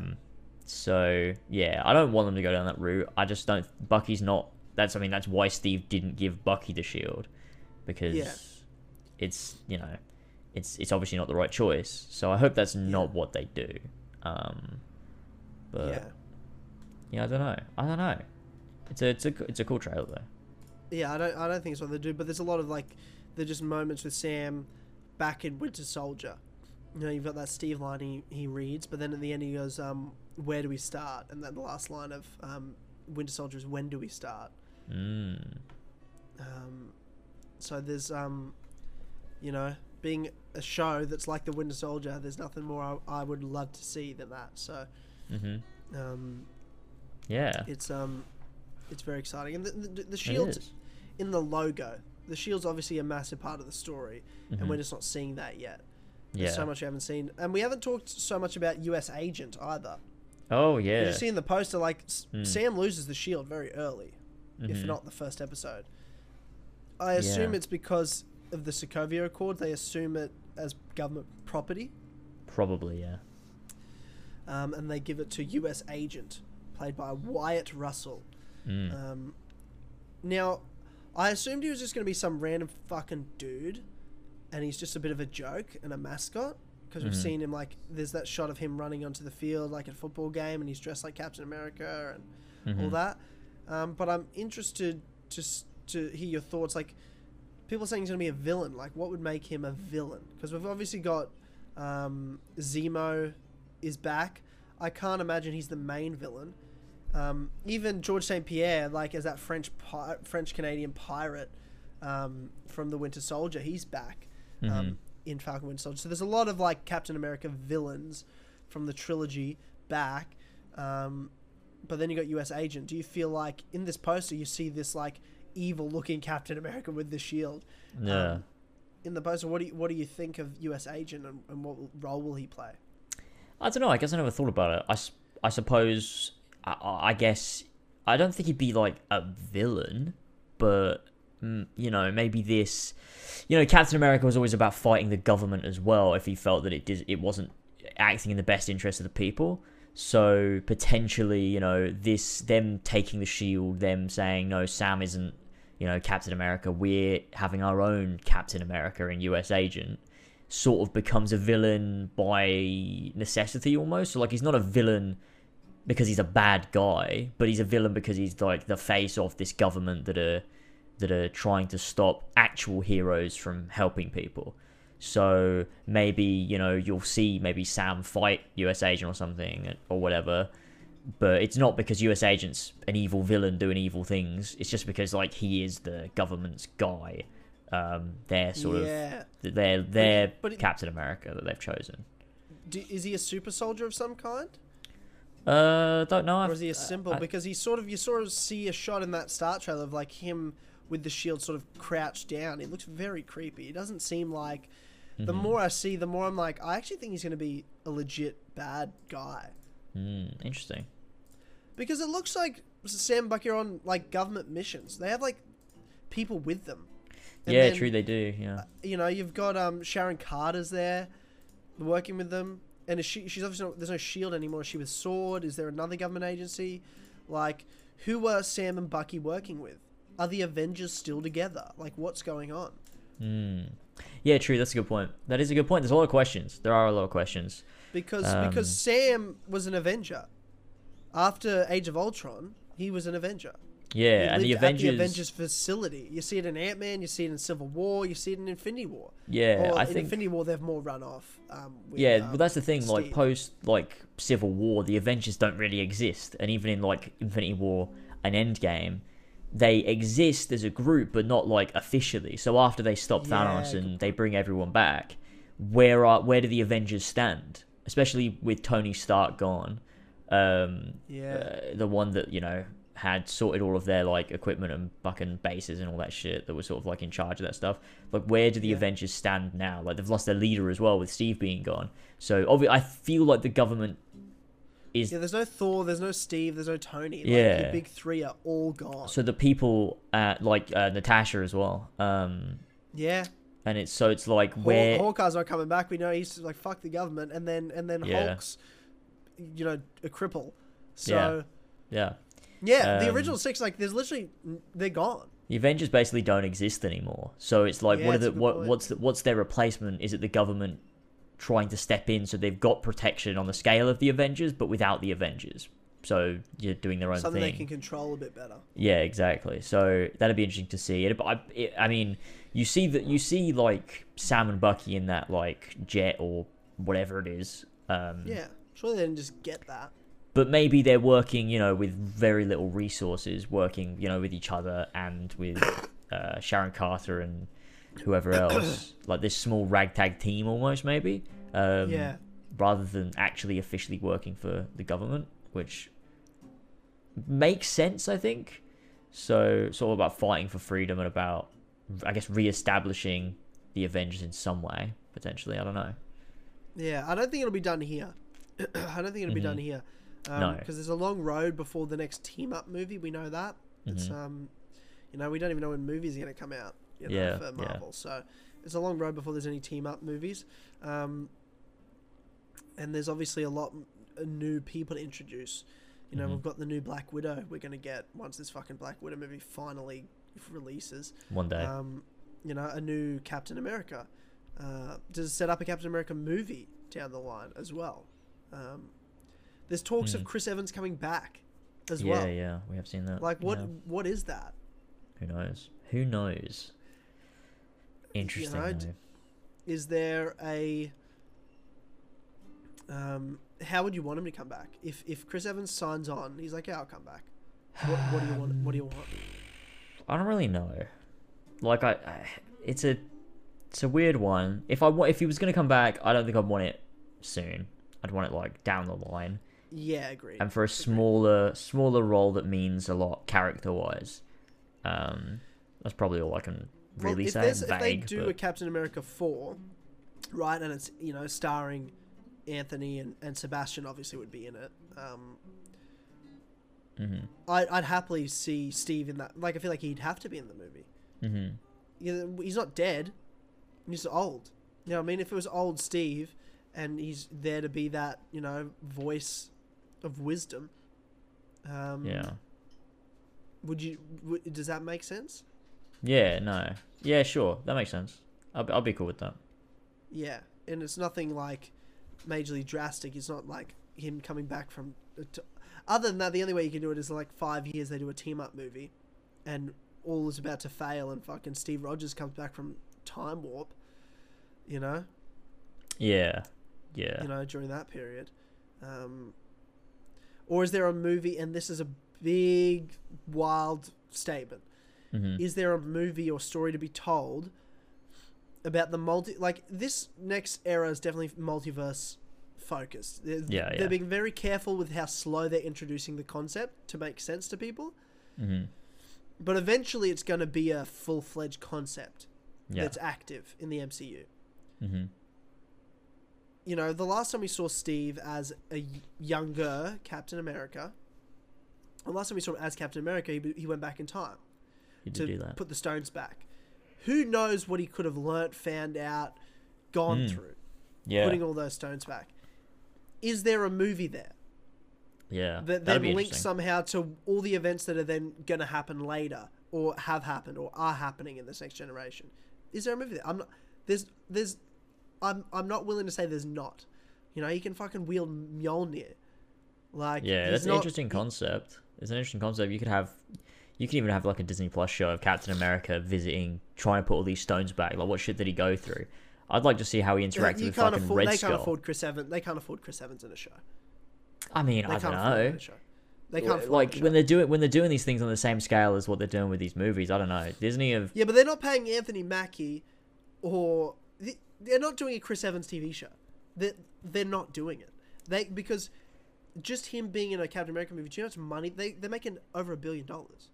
So yeah, I don't want them to go down that route. I just don't. Bucky's not. That's I mean that's why Steve didn't give Bucky the shield because Yeah. it's you know it's it's obviously not the right choice. So I hope that's not what they do. Um, but yeah, yeah, I don't know. I don't know. It's a it's a it's a cool trailer though. yeah. I don't I don't think it's what they do, but there's a lot of like they're just moments with Sam back in Winter Soldier. You know, you've got that Steve line he, he reads, but then at the end he goes, um, "Where do we start?" And then the last line of um, Winter Soldier is, "When do we start?" Mm. Um, so there's, um, you know, being a show that's like the Winter Soldier, there's nothing more I, I would love to see than that. So Mhm. um, Yeah. it's um, it's very exciting, and the, the, the It shield in the logo, the shield's obviously a massive part of the story, and Mhm. we're just not seeing that yet. There's Yeah. so much we haven't seen, and we haven't talked so much about U.S. Agent either. Oh yeah. just see in the poster like Mm. Sam loses the shield very early. if Mhm. not the first episode. I assume Yeah. it's because of the Sokovia Accord. They assume it as government property, Probably yeah. Um, and they give it to U.S. agent, played by Wyatt Russell. Mm. Um, now, I assumed he was just going to be some random fucking dude, and he's just a bit of a joke and a mascot. Because we've Mhm. seen him like, there's that shot of him running onto the field like at a football game, and he's dressed like Captain America and all Mhm. that. Um, but I'm interested to s- to hear your thoughts. Like, people are saying he's going to be a villain. Like, what would make him a villain? Because we've obviously got um, Zemo is back. I can't imagine he's the main villain. Um, even George St. Pierre, like as that French pi- French Canadian pirate um, from the Winter Soldier, he's back um, in Falcon Winter Soldier. So there's a lot of like Captain America villains from the trilogy back. Um, but then you got U.S. Agent. Do you feel like in this poster you see this like evil looking Captain America with the shield? Yeah. Um, in the poster, what do you, what do you think of U.S. Agent and, and what role will he play? I don't know. I guess I never thought about it. I, I suppose. I, I guess I don't think he'd be like a villain, but mm, you know, maybe this. You know, Captain America was always about fighting the government as well. If he felt that it did, it wasn't acting in the best interest of the people. So potentially, you know, this them taking the shield, them saying no, Sam isn't, you know, Captain America. We're having our own Captain America and U.S. Agent sort of becomes a villain by necessity almost. So like he's not a villain because he's a bad guy, but he's a villain because he's like the face of this government that are that are trying to stop actual heroes from helping people. So maybe you know you'll see maybe Sam fight U.S. Agent or something or whatever, but it's not because U.S. Agent's an evil villain doing evil things. It's just because like he is the government's guy. Um, they're sort yeah. of they're they're but it- Captain America that they've chosen. Do, is he a super soldier of some kind, Uh, don't know. or is he a symbol? I- because he sort of you sort of see a shot in that start trailer of like him with the shield sort of crouched down. It looks very creepy. It doesn't seem like. The Mhm. more I see, the more I'm like, I actually think he's going to be a legit bad guy. Mm, interesting. Because it looks like Sam Bucky are on like government missions. They have like people with them. And yeah, then, true. They do. Yeah. You know, you've got um Sharon Carter's there, working with them, and is she she's obviously not, there's no shield anymore. Is she with Sword? Is there another government agency? Like, who were Sam and Bucky working with? Are the Avengers still together? Like, what's going on? Mm. Yeah, true. That's a good point. That is a good point. There's a lot of questions. There are a lot of questions. Because Um, because Sam was an Avenger after Age of Ultron. He was an Avenger. Yeah, and the Avengers. The Avengers facility. You see it in Ant Man. You see it in Civil War. You see it in Infinity War. yeah, or I in think. Infinity War they've more run off. Um, with, yeah, um, but that's the thing. Like post like Civil War, the Avengers don't really exist, and even in like Infinity War and Endgame, they exist as a group, but not like officially. So after they stop Yeah, Thanos and they bring everyone back, where are where do the Avengers stand? Especially with Tony Stark gone, um, Yeah. uh, the one that you know had sorted all of their like equipment and fucking bases and all that shit that was sort of like in charge of that stuff. Like, where do the Yeah. Avengers stand now? Like, they've lost their leader as well with Steve being gone. So, obviously, I feel like the government is Yeah, there's no Thor, there's no Steve, there's no Tony. Like, Yeah. the big three are all gone. so the people at like uh, Natasha as well. Um, yeah, and it's so it's like where Hawkeye's not coming back. We know he's like fuck the government, and then and then Yeah. Hulk's, you know, a cripple. So yeah yeah, the Um, original six, like, there's literally they're gone. the Avengers basically don't exist anymore. So it's like Yeah, what are the what point. what's the, what's their replacement? Is it the government trying to step in so they've got protection on the scale of the Avengers but without the Avengers? So you're doing their own Something thing. they can control a bit better. Yeah, exactly. So that'd be interesting to see. It, I, it, I mean, you see that you see like Sam and Bucky in that like jet or whatever it is. Um, Yeah, surely they didn't just get that. But maybe they're working, you know, with very little resources, working, you know, with each other and with uh, Sharon Carter and whoever else, like this small ragtag team almost, maybe. Um, yeah, rather than actually officially working for the government, which makes sense, I think. So, it's all about fighting for freedom and about, I guess, re-establishing the Avengers in some way, potentially. I don't know. yeah. I don't think it'll be done here. I don't think it'll be Mhm. done here. Um, No. because there's a long road before the next team up movie. We know that. It's Mhm. um, you know, we don't even know when movies are gonna come out. You know, Yeah, for yeah. Marvel. So it's a long road before there's any team up movies. Um, and there's obviously a lot uh, new people to introduce. You know, Mhm. we've got the new Black Widow. We're gonna get once this fucking Black Widow movie finally releases. One day. Um, you know, a new Captain America. Uh, to set up a Captain America movie down the line as well. Um, there's talks of Mm. Chris Evans coming back as yeah, well. yeah, yeah, we have seen that. Like what? yeah. What is that? Who knows? Who knows? Interesting. know, d- Is there a? Um, how would you want him to come back? If if Chris Evans signs on, he's like, yeah, I'll come back. What, what do you want? What do you want? I don't really know. Like I, I, it's a, it's a weird one. If I if he was gonna come back, I don't think I'd want it soon. I'd want it like down the line, Yeah, agree. and for a smaller, smaller role that means a lot character wise. Um, that's probably all I can Well, really if, say. there's- if they Vague, do a Captain America four, right, and it's you know starring Anthony and, and Sebastian obviously would be in it. Um, Mhm, I, I'd happily see Steve in that. Like I feel like he'd have to be in the movie. mhm. Yeah, He's not dead. He's old. You know what I mean? If it was old Steve, and he's there to be that you know voice of wisdom. Um, yeah, Would you? W- does that make sense? yeah, no, yeah, sure, that makes sense. I'll, be- I'll be cool with that. Yeah, and it's nothing like majorly drastic. It's not like him coming back from. t- Other than that, the only way you can do it is like five years they do a team up movie, and all is about to fail, and fucking Steve Rogers comes back from time warp. You know, Yeah, yeah. you know during that period, um, or is there a movie? And this is a big, wild statement. mhm. is there a movie or story to be told about the multi like this next era is definitely multiverse focused they're, Yeah, they're being very careful with how slow they're introducing the concept to make sense to people Mhm. but eventually it's going to be a full-fledged concept Yeah. that's active in the mcu Mhm. You know the last time we saw steve as a younger captain america the last time we saw him as captain america he, he went back in time to do that. put the stones back. Who knows what he could have learnt, found out, gone Mm. through, yeah. putting all those stones back. Is there a movie there yeah. that then links somehow to all the events that are then going to happen later, or have happened, or are happening in this next generation? Is there a movie there? I'm not. There's. There's. I'm. I'm not willing to say there's not. You know, he can fucking wield Mjolnir. Like Yeah, he's that's an not- interesting concept. It's an interesting concept. You could have, you could even have like a Disney Plus show of Captain America visiting, trying to put all these stones back. Like, what shit did he go through? I'd like to see how he interacted you with can't fucking afford. Red They Skull. can't afford Chris Evans. They can't afford Chris Evans in a show. I mean, They I can't don't afford him in know. They can't afford like him in when they're doing when they're doing these things on the same scale as what they're doing with these movies. I don't know. Disney have Yeah, but they're not paying Anthony Mackie, or they- they're not doing a Chris Evans TV show. They they're not doing it. They because just him being in a Captain America movie, do you know how much money they they're making over a billion dollars.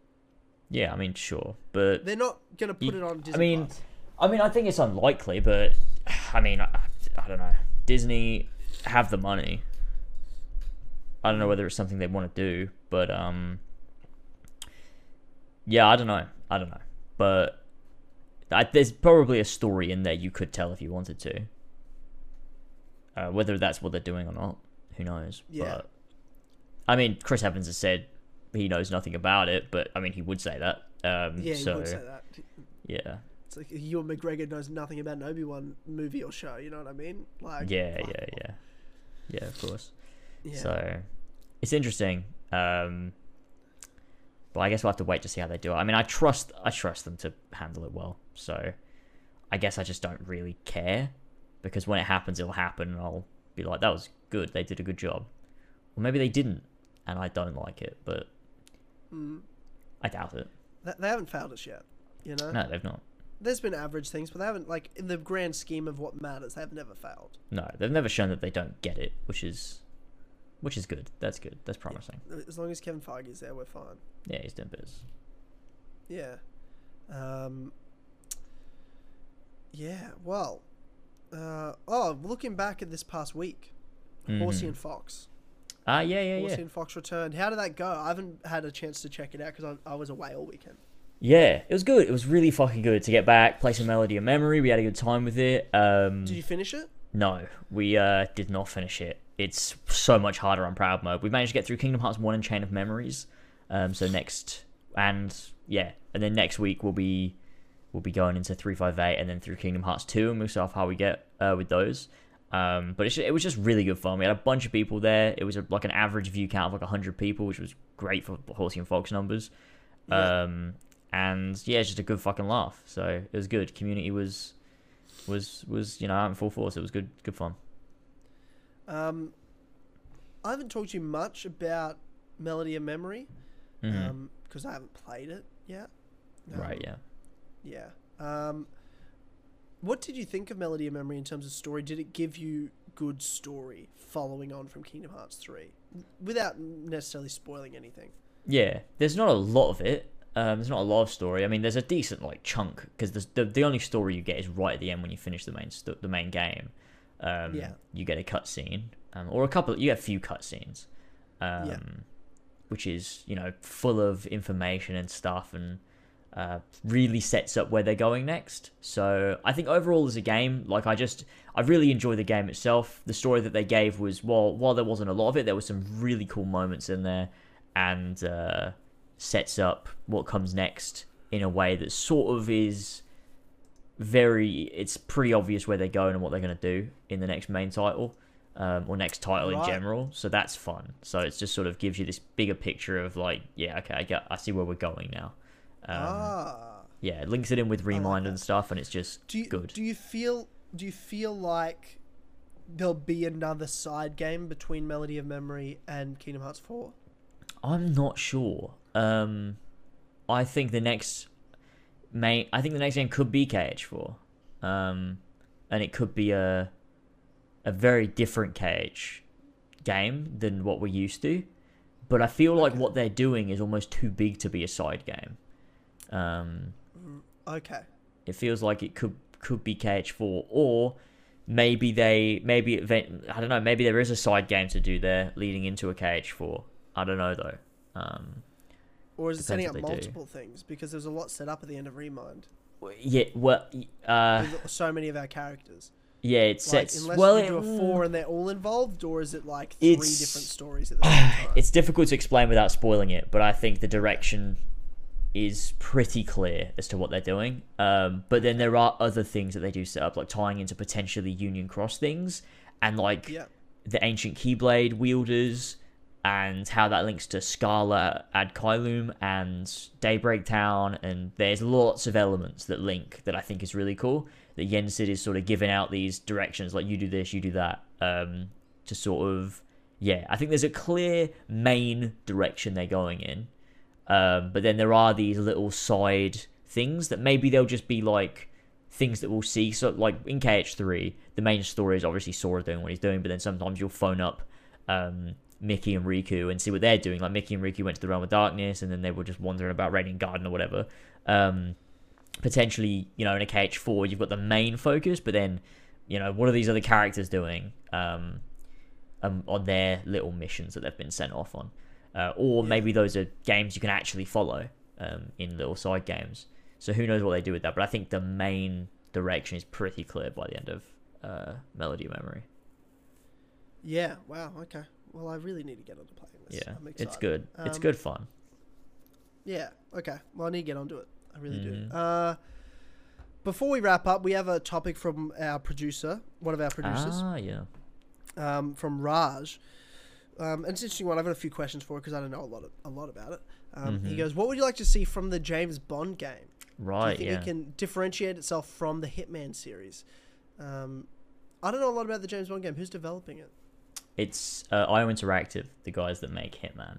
yeah. I mean, sure, but They're not gonna put You- it on Disney. I mean, Plus. I mean, I think it's unlikely, but I mean, I, I don't know. Disney have the money. I don't know whether it's something they want to do, but um, yeah, I don't know. I don't know, but I, there's probably a story in there you could tell if you wanted to. Uh, whether that's what they're doing or not, who knows? Yeah. But, I mean, Chris Evans has said he knows nothing about it, but I mean, he would say that. Um, yeah, so you would say that. yeah. It's like Ewan McGregor knows nothing about an Obi Wan movie or show. You know what I mean? Like yeah, yeah, yeah, yeah. Of course. yeah. So it's interesting. Um, but I guess we'll have to wait to see how they do it. I mean, I trust I trust them to handle it well. So I guess I just don't really care because when it happens, it'll happen, and I'll be like, "That was good. They did a good job." Or maybe they didn't, and I don't like it, but Mm. I doubt it. They, they haven't failed us yet. You know, No, they've not. there's been average things, but they haven't like in the grand scheme of what matters. They've never failed. No, they've never shown that they don't get it, which is which is good. That's good. That's promising. As long as Kevin Feige's there, we're fine. Yeah, he's doing biz. Yeah. Um, yeah. Well. Uh, oh, looking back at this past week, Horsey Mhm. and Fox. Ah, yeah, yeah, Horsey yeah. and Fox returned. How did that go? I haven't had a chance to check it out because I, I was away all weekend. Yeah, it was good. It was really fucking good to get back, play some Melody of Memory. We had a good time with it. Um, Did you finish it? no, we uh, did not finish it. It's so much harder on Proud Mode. We managed to get through Kingdom Hearts 1 and Chain of Memories. Um, so next, and yeah, and then next week we'll be we'll be going into 358 and then through Kingdom Hearts 2 and we'll see how we get uh, with those. Um, but it was just really good fun. We had a bunch of people there. It was a, like an average view count of like 100 people, which was great for Horsey and Fox numbers. Yeah. Um, and yeah, it's just a good fucking laugh. So it was good. Community was was was you know out in full force. It was good good fun. Um, I haven't talked to you much about Melody of Memory because I haven't played it yet. right? Um, Yeah. Yeah. Um, what did you think of Melody of Memory in terms of story? Did it give you good story following on from Kingdom Hearts 3 without necessarily spoiling anything? Yeah, there's not a lot of it. Um, there's not a lot of story. I mean, there's a decent like chunk because the, the only story you get is right at the end when you finish the main sto- the main game. Um, Yeah. You get a cutscene, um, or a couple. You get a few cutscenes, um, Yeah. which is you know full of information and stuff, and uh, really sets up where they're going next. So I think overall as a game, like I just I really enjoy the game itself. The story that they gave was while while there wasn't a lot of it, there were some really cool moments in there, and uh, sets up what comes next in a way that sort of is very. It's pretty obvious where they're going and what they're going to do in the next main title. Um, or next title in general, so that's fun. So it just sort of gives you this bigger picture of like, yeah, okay, I, get, I see where we're going now. Um, ah. yeah, it links it in with Re Mind that. and stuff, and it's just Do you, good. Do you feel do you feel like there'll be another side game between Melody of Memory and Kingdom Hearts 4? I'm not sure. Um, I think the next main, I think the next game could be KH4, um, and it could be a a very different KH game than what we're used to. But I feel like Okay. what they're doing is almost too big to be a side game. Um, Okay. it feels like it could could be KH4 or maybe they maybe event I don't know maybe there is a side game to do there leading into a KH4 I don't know though um Or is it setting up they do. multiple things? Because there's a lot set up at the end of Re Mind. yeah well uh With so many of our characters. yeah it Like, sets unless well you do a four and they're all involved, or is it like three different stories at the same time? it's difficult to explain without spoiling it, but I think the direction is pretty clear as to what they're doing. Um, but then there are other things that they do set up, like tying into potentially Union Cross things, and like yeah. the ancient Keyblade wielders, and how that links to Scala ad Caelum and Daybreak Town, and there's lots of elements that link that I think is really cool. That Yensid is sort of giving out these directions, like you do this, you do that, um, to sort of yeah. I think there's a clear main direction they're going in, um, but then there are these little side things that maybe they'll just be like things that we'll see. So like in KH3, the main story is obviously Sora doing what he's doing, but then sometimes you'll phone up. Um, Mickey and Riku and see what they're doing. Like Mickey and Riku went to the realm of darkness, and then they were just wandering about Radiant Garden or whatever. Um, potentially, you know, in a KH4, you've got the main focus, but then, you know, what are these other characters doing um, um, on their little missions that they've been sent off on? Uh, or maybe those are games you can actually follow um, in little side games. So who knows what they do with that? But I think the main direction is pretty clear by the end of uh, Melody Memory. Yeah. Wow. Okay. Well, I really need to get onto playing this. Yeah, it's good. it's Um, good fun. Yeah. Okay. Well, I need to get onto it. I really Mhm. do. Uh, before we wrap up, we have a topic from our producer, one of our producers, Ah, yeah. um, from Raj. Um, and it's an interesting one. I've got a few questions for it because I don't know a lot, of, a lot about it. Um, He Mhm. goes, "What would you like to see from the James Bond game? Right? Do you think yeah. it can differentiate itself from the Hitman series?" Um, I don't know a lot about the James Bond game. Who's developing it? It's uh, IO Interactive, the guys that make Hitman.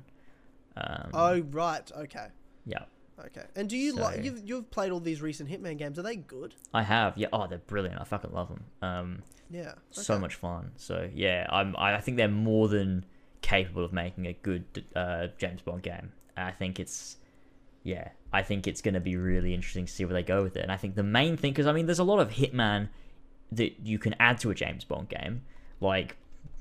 Um, Oh, right. Okay. yeah, Okay. And do you like you've you've played all these recent Hitman games? Are they good? I have. Yeah, oh, they're brilliant. I fucking love them. Um, Yeah. so much fun. So yeah, I'm. I I think they're more than capable of making a good uh, James Bond game. And I think it's. Yeah, I think it's going to be really interesting to see where they go with it. And I think the main thing, because I mean, there's a lot of Hitman that you can add to a James Bond game, like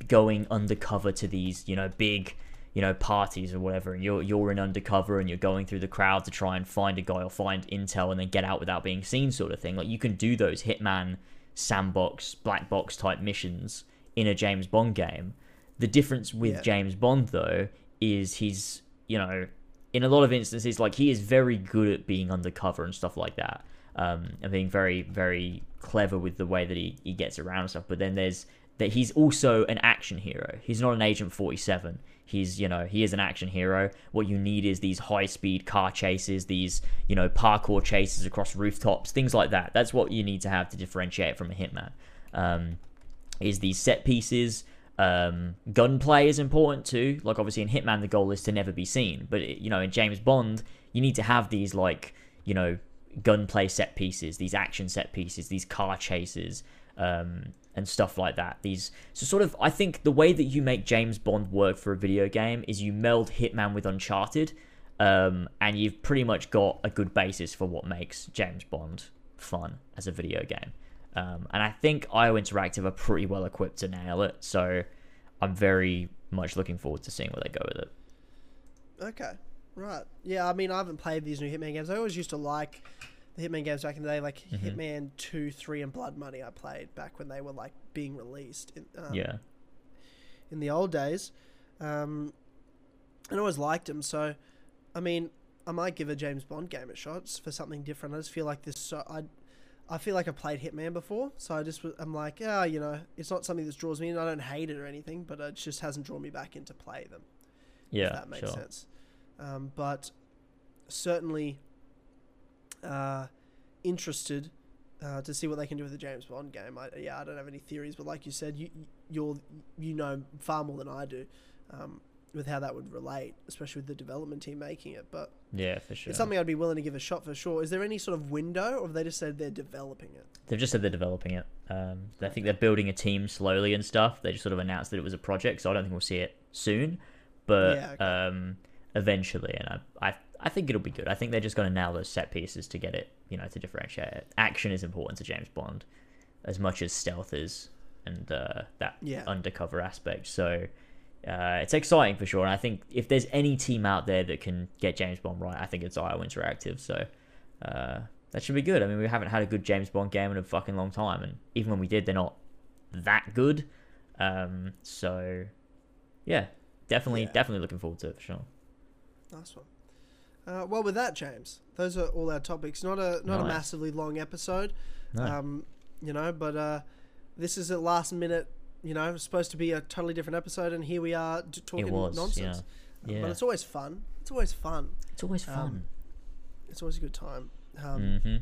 going undercover to these, you know, big, you know, parties or whatever, and you're you're in undercover and you're going through the crowd to try and find a guy or find intel and then get out without being seen, sort of thing. Like you can do those Hitman sandbox, black box type missions in a James Bond game. The difference with Yeah. James Bond though is he's, you know, in a lot of instances, like he is very good at being undercover and stuff like that, um, and being very, very clever with the way that he, he gets around and stuff. But then there's that he's also an action hero. He's not an Agent Forty Seven. He's you know he is an action hero. What you need is these high speed car chases, these you know parkour chases across rooftops, things like that. That's what you need to have to differentiate from a hitman. Um, is these set pieces. Um, gunplay is important too. Like obviously in Hitman, the goal is to never be seen. But you know in James Bond, you need to have these like you know gunplay set pieces, these action set pieces, these car chases, um, and stuff like that. These so sort of I think the way that you make James Bond work for a video game is you meld Hitman with Uncharted, um, and you've pretty much got a good basis for what makes James Bond fun as a video game. Um, and I think IO Interactive are pretty well equipped to nail it. So I'm very much looking forward to seeing where they go with it. Okay. Right. Yeah, I mean, I haven't played these new Hitman games. I always used to like the Hitman games back in the day, like Mhm. Hitman 2, 3, and Blood Money I played back when they were like being released in, um, yeah. in the old days. Um, and I always liked them. So, I mean, I might give a James Bond game a shot for something different. I just feel like this. So I, I feel like I played Hitman before, so I just I'm like, yeah, you know, it's not something that draws me in. I don't hate it or anything, but it just hasn't drawn me back into play them. Yeah. if that makes sure. sense. Um, but certainly uh, interested uh, to see what they can do with the James Bond game. I, yeah, I don't have any theories, but like you said, you you're you know far more than I do um, with how that would relate, especially with the development team making it. But Yeah, for sure. it's something I'd be willing to give a shot for sure. Is there any sort of window, or have they just said they're developing it? They've just said they're developing it. Um, I think they're building a team slowly and stuff. They just sort of announced that it was a project, so I don't think we'll see it soon, but Yeah, okay. um, eventually. And I, I, I think it'll be good. I think they're just going to nail those set pieces to get it, you know, to differentiate it. Action is important to James Bond, as much as stealth is, and uh, that Yeah. undercover aspect. So. Uh, it's exciting for sure, and I think if there's any team out there that can get James Bond right, I think it's IO Interactive. So uh, that should be good. I mean, we haven't had a good James Bond game in a fucking long time, and even when we did, they're not that good. Um, so yeah, definitely, Yeah. definitely looking forward to it for sure. Nice one. Uh, well, with that, James, those are all our topics. Not a not a massively long episode. No. um, you know. But uh, this is a last minute you know, supposed to be a totally different episode, and here we are d- talking was. nonsense. Yeah. Yeah. But it's always fun. It's always fun. It's always um, fun. It's always a good time um, mm-hmm.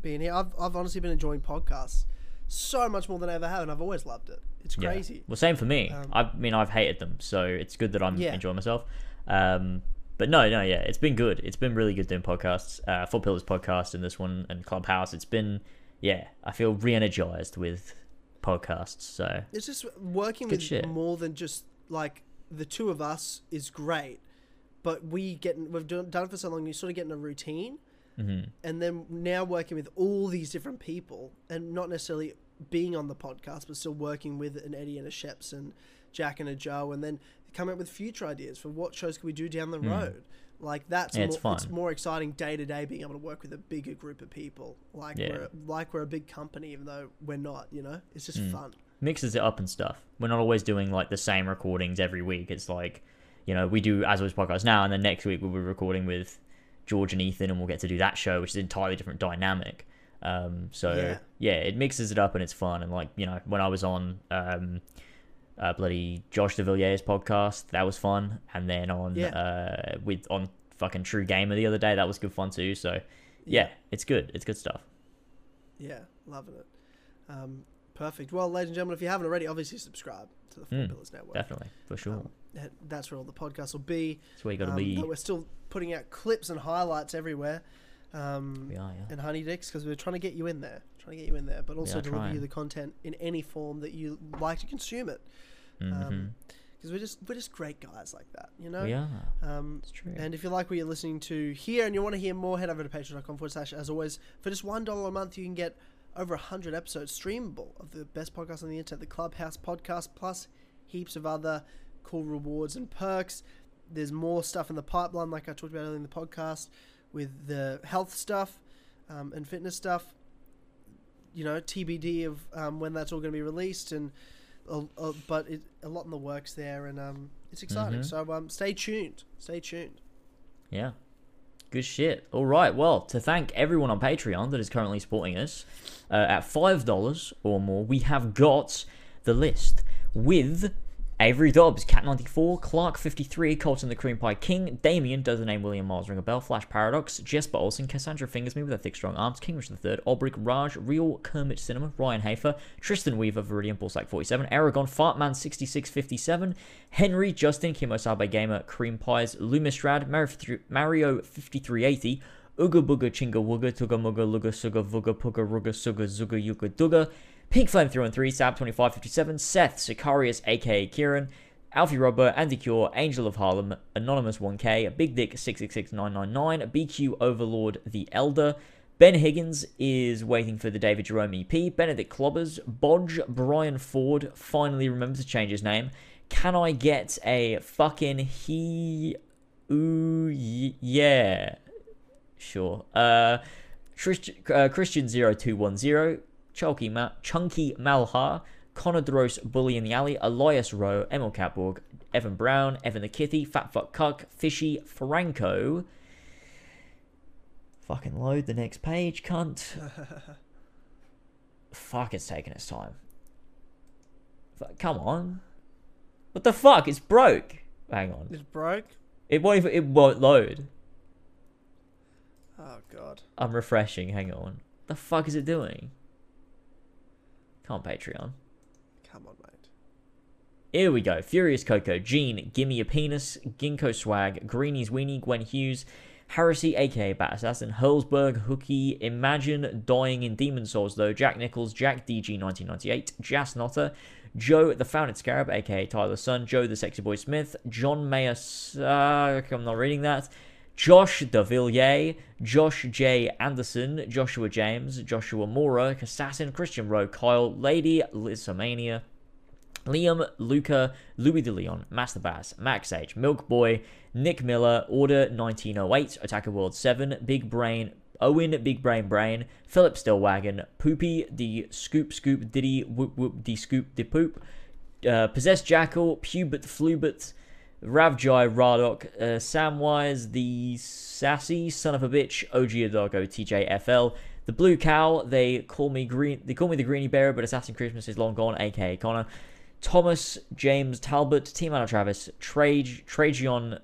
being here. I've, I've honestly been enjoying podcasts so much more than I ever have, and I've always loved it. It's Yeah. crazy. Well, same for me. Um, I mean, I've hated them, so it's good that I'm Yeah. enjoying myself. Um, but no, no, yeah, it's been good. It's been really good doing podcasts. Uh, Four Pillars podcast and this one and Clubhouse. It's been, yeah, I feel re-energized with podcasts. So It's just working with shit. more than just like the two of us is great, but we get we've done, done it for so long. You sort of get in a routine, mhm. and then now working with all these different people, and not necessarily being on the podcast, but still working with an Eddie and a Sheps and Jack and a Joe, and then coming up with future ideas for what shows can we do down the road. Like that's. Yeah, more, it's it's more exciting day to day being able to work with a bigger group of people. Like Yeah. we're like we're a big company, even though we're not. You know, it's just Hmm. fun. mixes it up and stuff. We're not always doing like the same recordings every week. It's like, you know, we do as always podcast now, and then next week we'll be recording with George and Ethan, and we'll get to do that show, which is an entirely different dynamic. Um, so Yeah. yeah. it mixes it up and it's fun. And like you know, when I was on um, uh, bloody Josh DeVillier's podcast, that was fun. And then on Yeah. uh, with on fucking True Gamer the other day, that was good fun too. So yeah, it's good. It's good stuff. Yeah, loving it. Um, perfect. Well, ladies and gentlemen, if you haven't already, obviously subscribe to the Four Mm, Pillars Network. Definitely for sure. Um, that's where all the podcasts will be. That's where you got to Um, be. but we're still putting out clips and highlights everywhere. Um, We are, yeah. and honey dicks because we're trying to get you in there, trying to get you in there, but also deliver you the content in any form that you like to consume it. Because we're just we're just great guys like that, you know. are. Um, It's true. and if you like what you're listening to here and you want to hear more, head over to patreon.com forward slash as always. For just $1 a month, you can get over 100 episodes streamable of the best podcast on the internet, the Clubhouse podcast, plus heaps of other cool rewards and perks. There's more stuff in the pipeline, like I talked about earlier in the podcast, with the health stuff um, and fitness stuff. You know, TBD of um, when that's all going to be released, and but it, a lot in the works there, and um, it's exciting. Mhm. So um, stay tuned. Stay tuned. Yeah. Good shit. All right. Well, to thank everyone on Patreon that is currently supporting us uh, at $5 or more, we have got the list with Avery Dobbs, Cat94, Clark53, Colton the Cream Pie King, Damien, does the name William Miles ring a bell, Flash Paradox, Jesper Olsen, Cassandra Fingers Me with her thick strong arms, King Richard III, Olbrick, Raj, Real Kermit Cinema, Ryan Hafer, Tristan Weaver, Viridian Bullsack 47, Aragon, Fartman 6657, Henry, Justin, Kimosabe Gamer, Cream Pies, Lumistrad, Mario 5380, Ooga Booga Chinga Wooga, Tuga Muga, Luga Suga, Vuga Puga, Ruga Suga, Zuga Yuga Duga, Pink Flame 3 and 3, Sab 2557, Seth, Sicarius, aka Kieran, Alfie Robber, Andy Cure, Angel of Harlem, Anonymous 1K, Big Dick 666999, BQ Overlord the Elder, Ben Higgins is waiting for the David Jerome EP, Benedict Clobbers, Bodge, Brian Ford finally remembers to change his name. Can I get a fucking he ooh yeah? Sure. Uh uh, Christian 0210, Chunky, Ma- Chunky Malhar, Connor Dros, Bully in the Alley, Elias Rowe, Emil Catborg, Evan Brown, Evan the Kitty, Fat Fuck Cuck, Fishy, Franco. Fucking load the next page, cunt. fuck, it's taking its time. Fu- Come on. What the fuck? It's broke. Hang on. It's broke. It won't even, it won't load. Oh god. I'm refreshing. Hang on. The fuck is it doing? Come on, Patreon. Come on, mate. Here we go. Furious Coco, Gene, Gimme a Penis, Ginkgo Swag, Greenies Weenie, Gwen Hughes, Heresy, aka Bat Assassin, Hurlsberg, Hookie, Imagine, Dying in Demon Souls though, Jack Nichols, Jack DG1998, Jas Notter, Joe the Founded Scarab, aka Tyler Sun, Joe the Sexy Boy Smith, John Mayer, Suck, I'm not reading that, Josh DeVilliers, Josh J. Anderson, Joshua James, Joshua Mora, Assassin, Christian Rowe, Kyle, Lady, Lissomania, Liam, Luca, Louis de Leon, Master Bass, Max H, Milk Boy, Nick Miller, Order 1908, Attacker World 7, Big Brain, Owen, Big Brain Brain, Philip Stillwagon, Poopy, the Scoop Scoop Diddy, Whoop Whoop, the Scoop, the Poop, uh, Possessed Jackal, Pubert Flubert, Ravjai Radok, uh, Samwise, the Sassy Son of a Bitch, OG Adogo, TJFL, the Blue Cow, they call me Green, they call me the Greeny Bearer, but Assassin Christmas is long gone, aka Connor. Thomas James Talbot, Timana Travis, Trage, Trajan,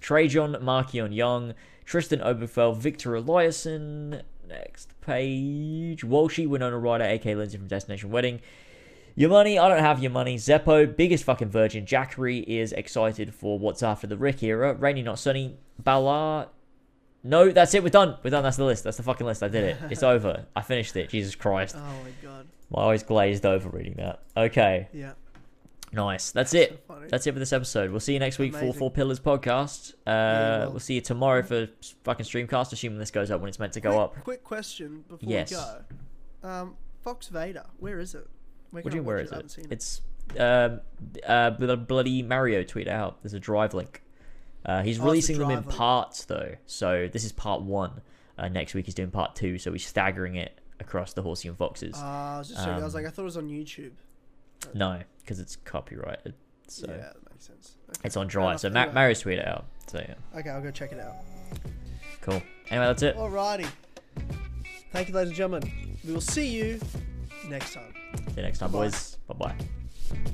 Trajan Markion Young, Tristan Oberfell, Victor Eliasson. Next page. Walshy, Winona Ryder, AK Lindsay from Destination Wedding. Your money, I don't have your money. Zeppo, biggest fucking virgin. Jackery is excited for what's after the Rick era. Rainy, not sunny. Ballard. No, that's it. We're done. We're done. That's the list. That's the fucking list. I did it. It's over. I finished it. Jesus Christ. Oh my god. My eyes glazed over reading that. Okay. Yeah. Nice. That's So it. funny. That's it for this episode. We'll see you next week for Amazing. Four Pillars podcast. Uh, will. we'll see you tomorrow for fucking Streamcast, assuming this goes up when it's meant to go quick, up. Quick question before Yes. we go. Um, Fox Vader, where is it? Where What do you where is I it? It's um, uh, bl- bloody Mario tweet out. There's a drive link. Uh, he's Oh, the releasing them in parts though. So this is part one. Uh, next week he's doing part two. So he's staggering it across the Horsey and Foxes. Uh, I was just checking. I was Um, like, I thought it was on YouTube. no, because it's copyrighted. So yeah, that makes sense. Okay. it's on Drive. So Ma- Anyway. Mario's tweeted out. So yeah, Okay, I'll go check it out. cool. Anyway, that's it. Alrighty. Thank you, ladies and gentlemen. We will see you next time. See you next time, bye. boys. Bye bye.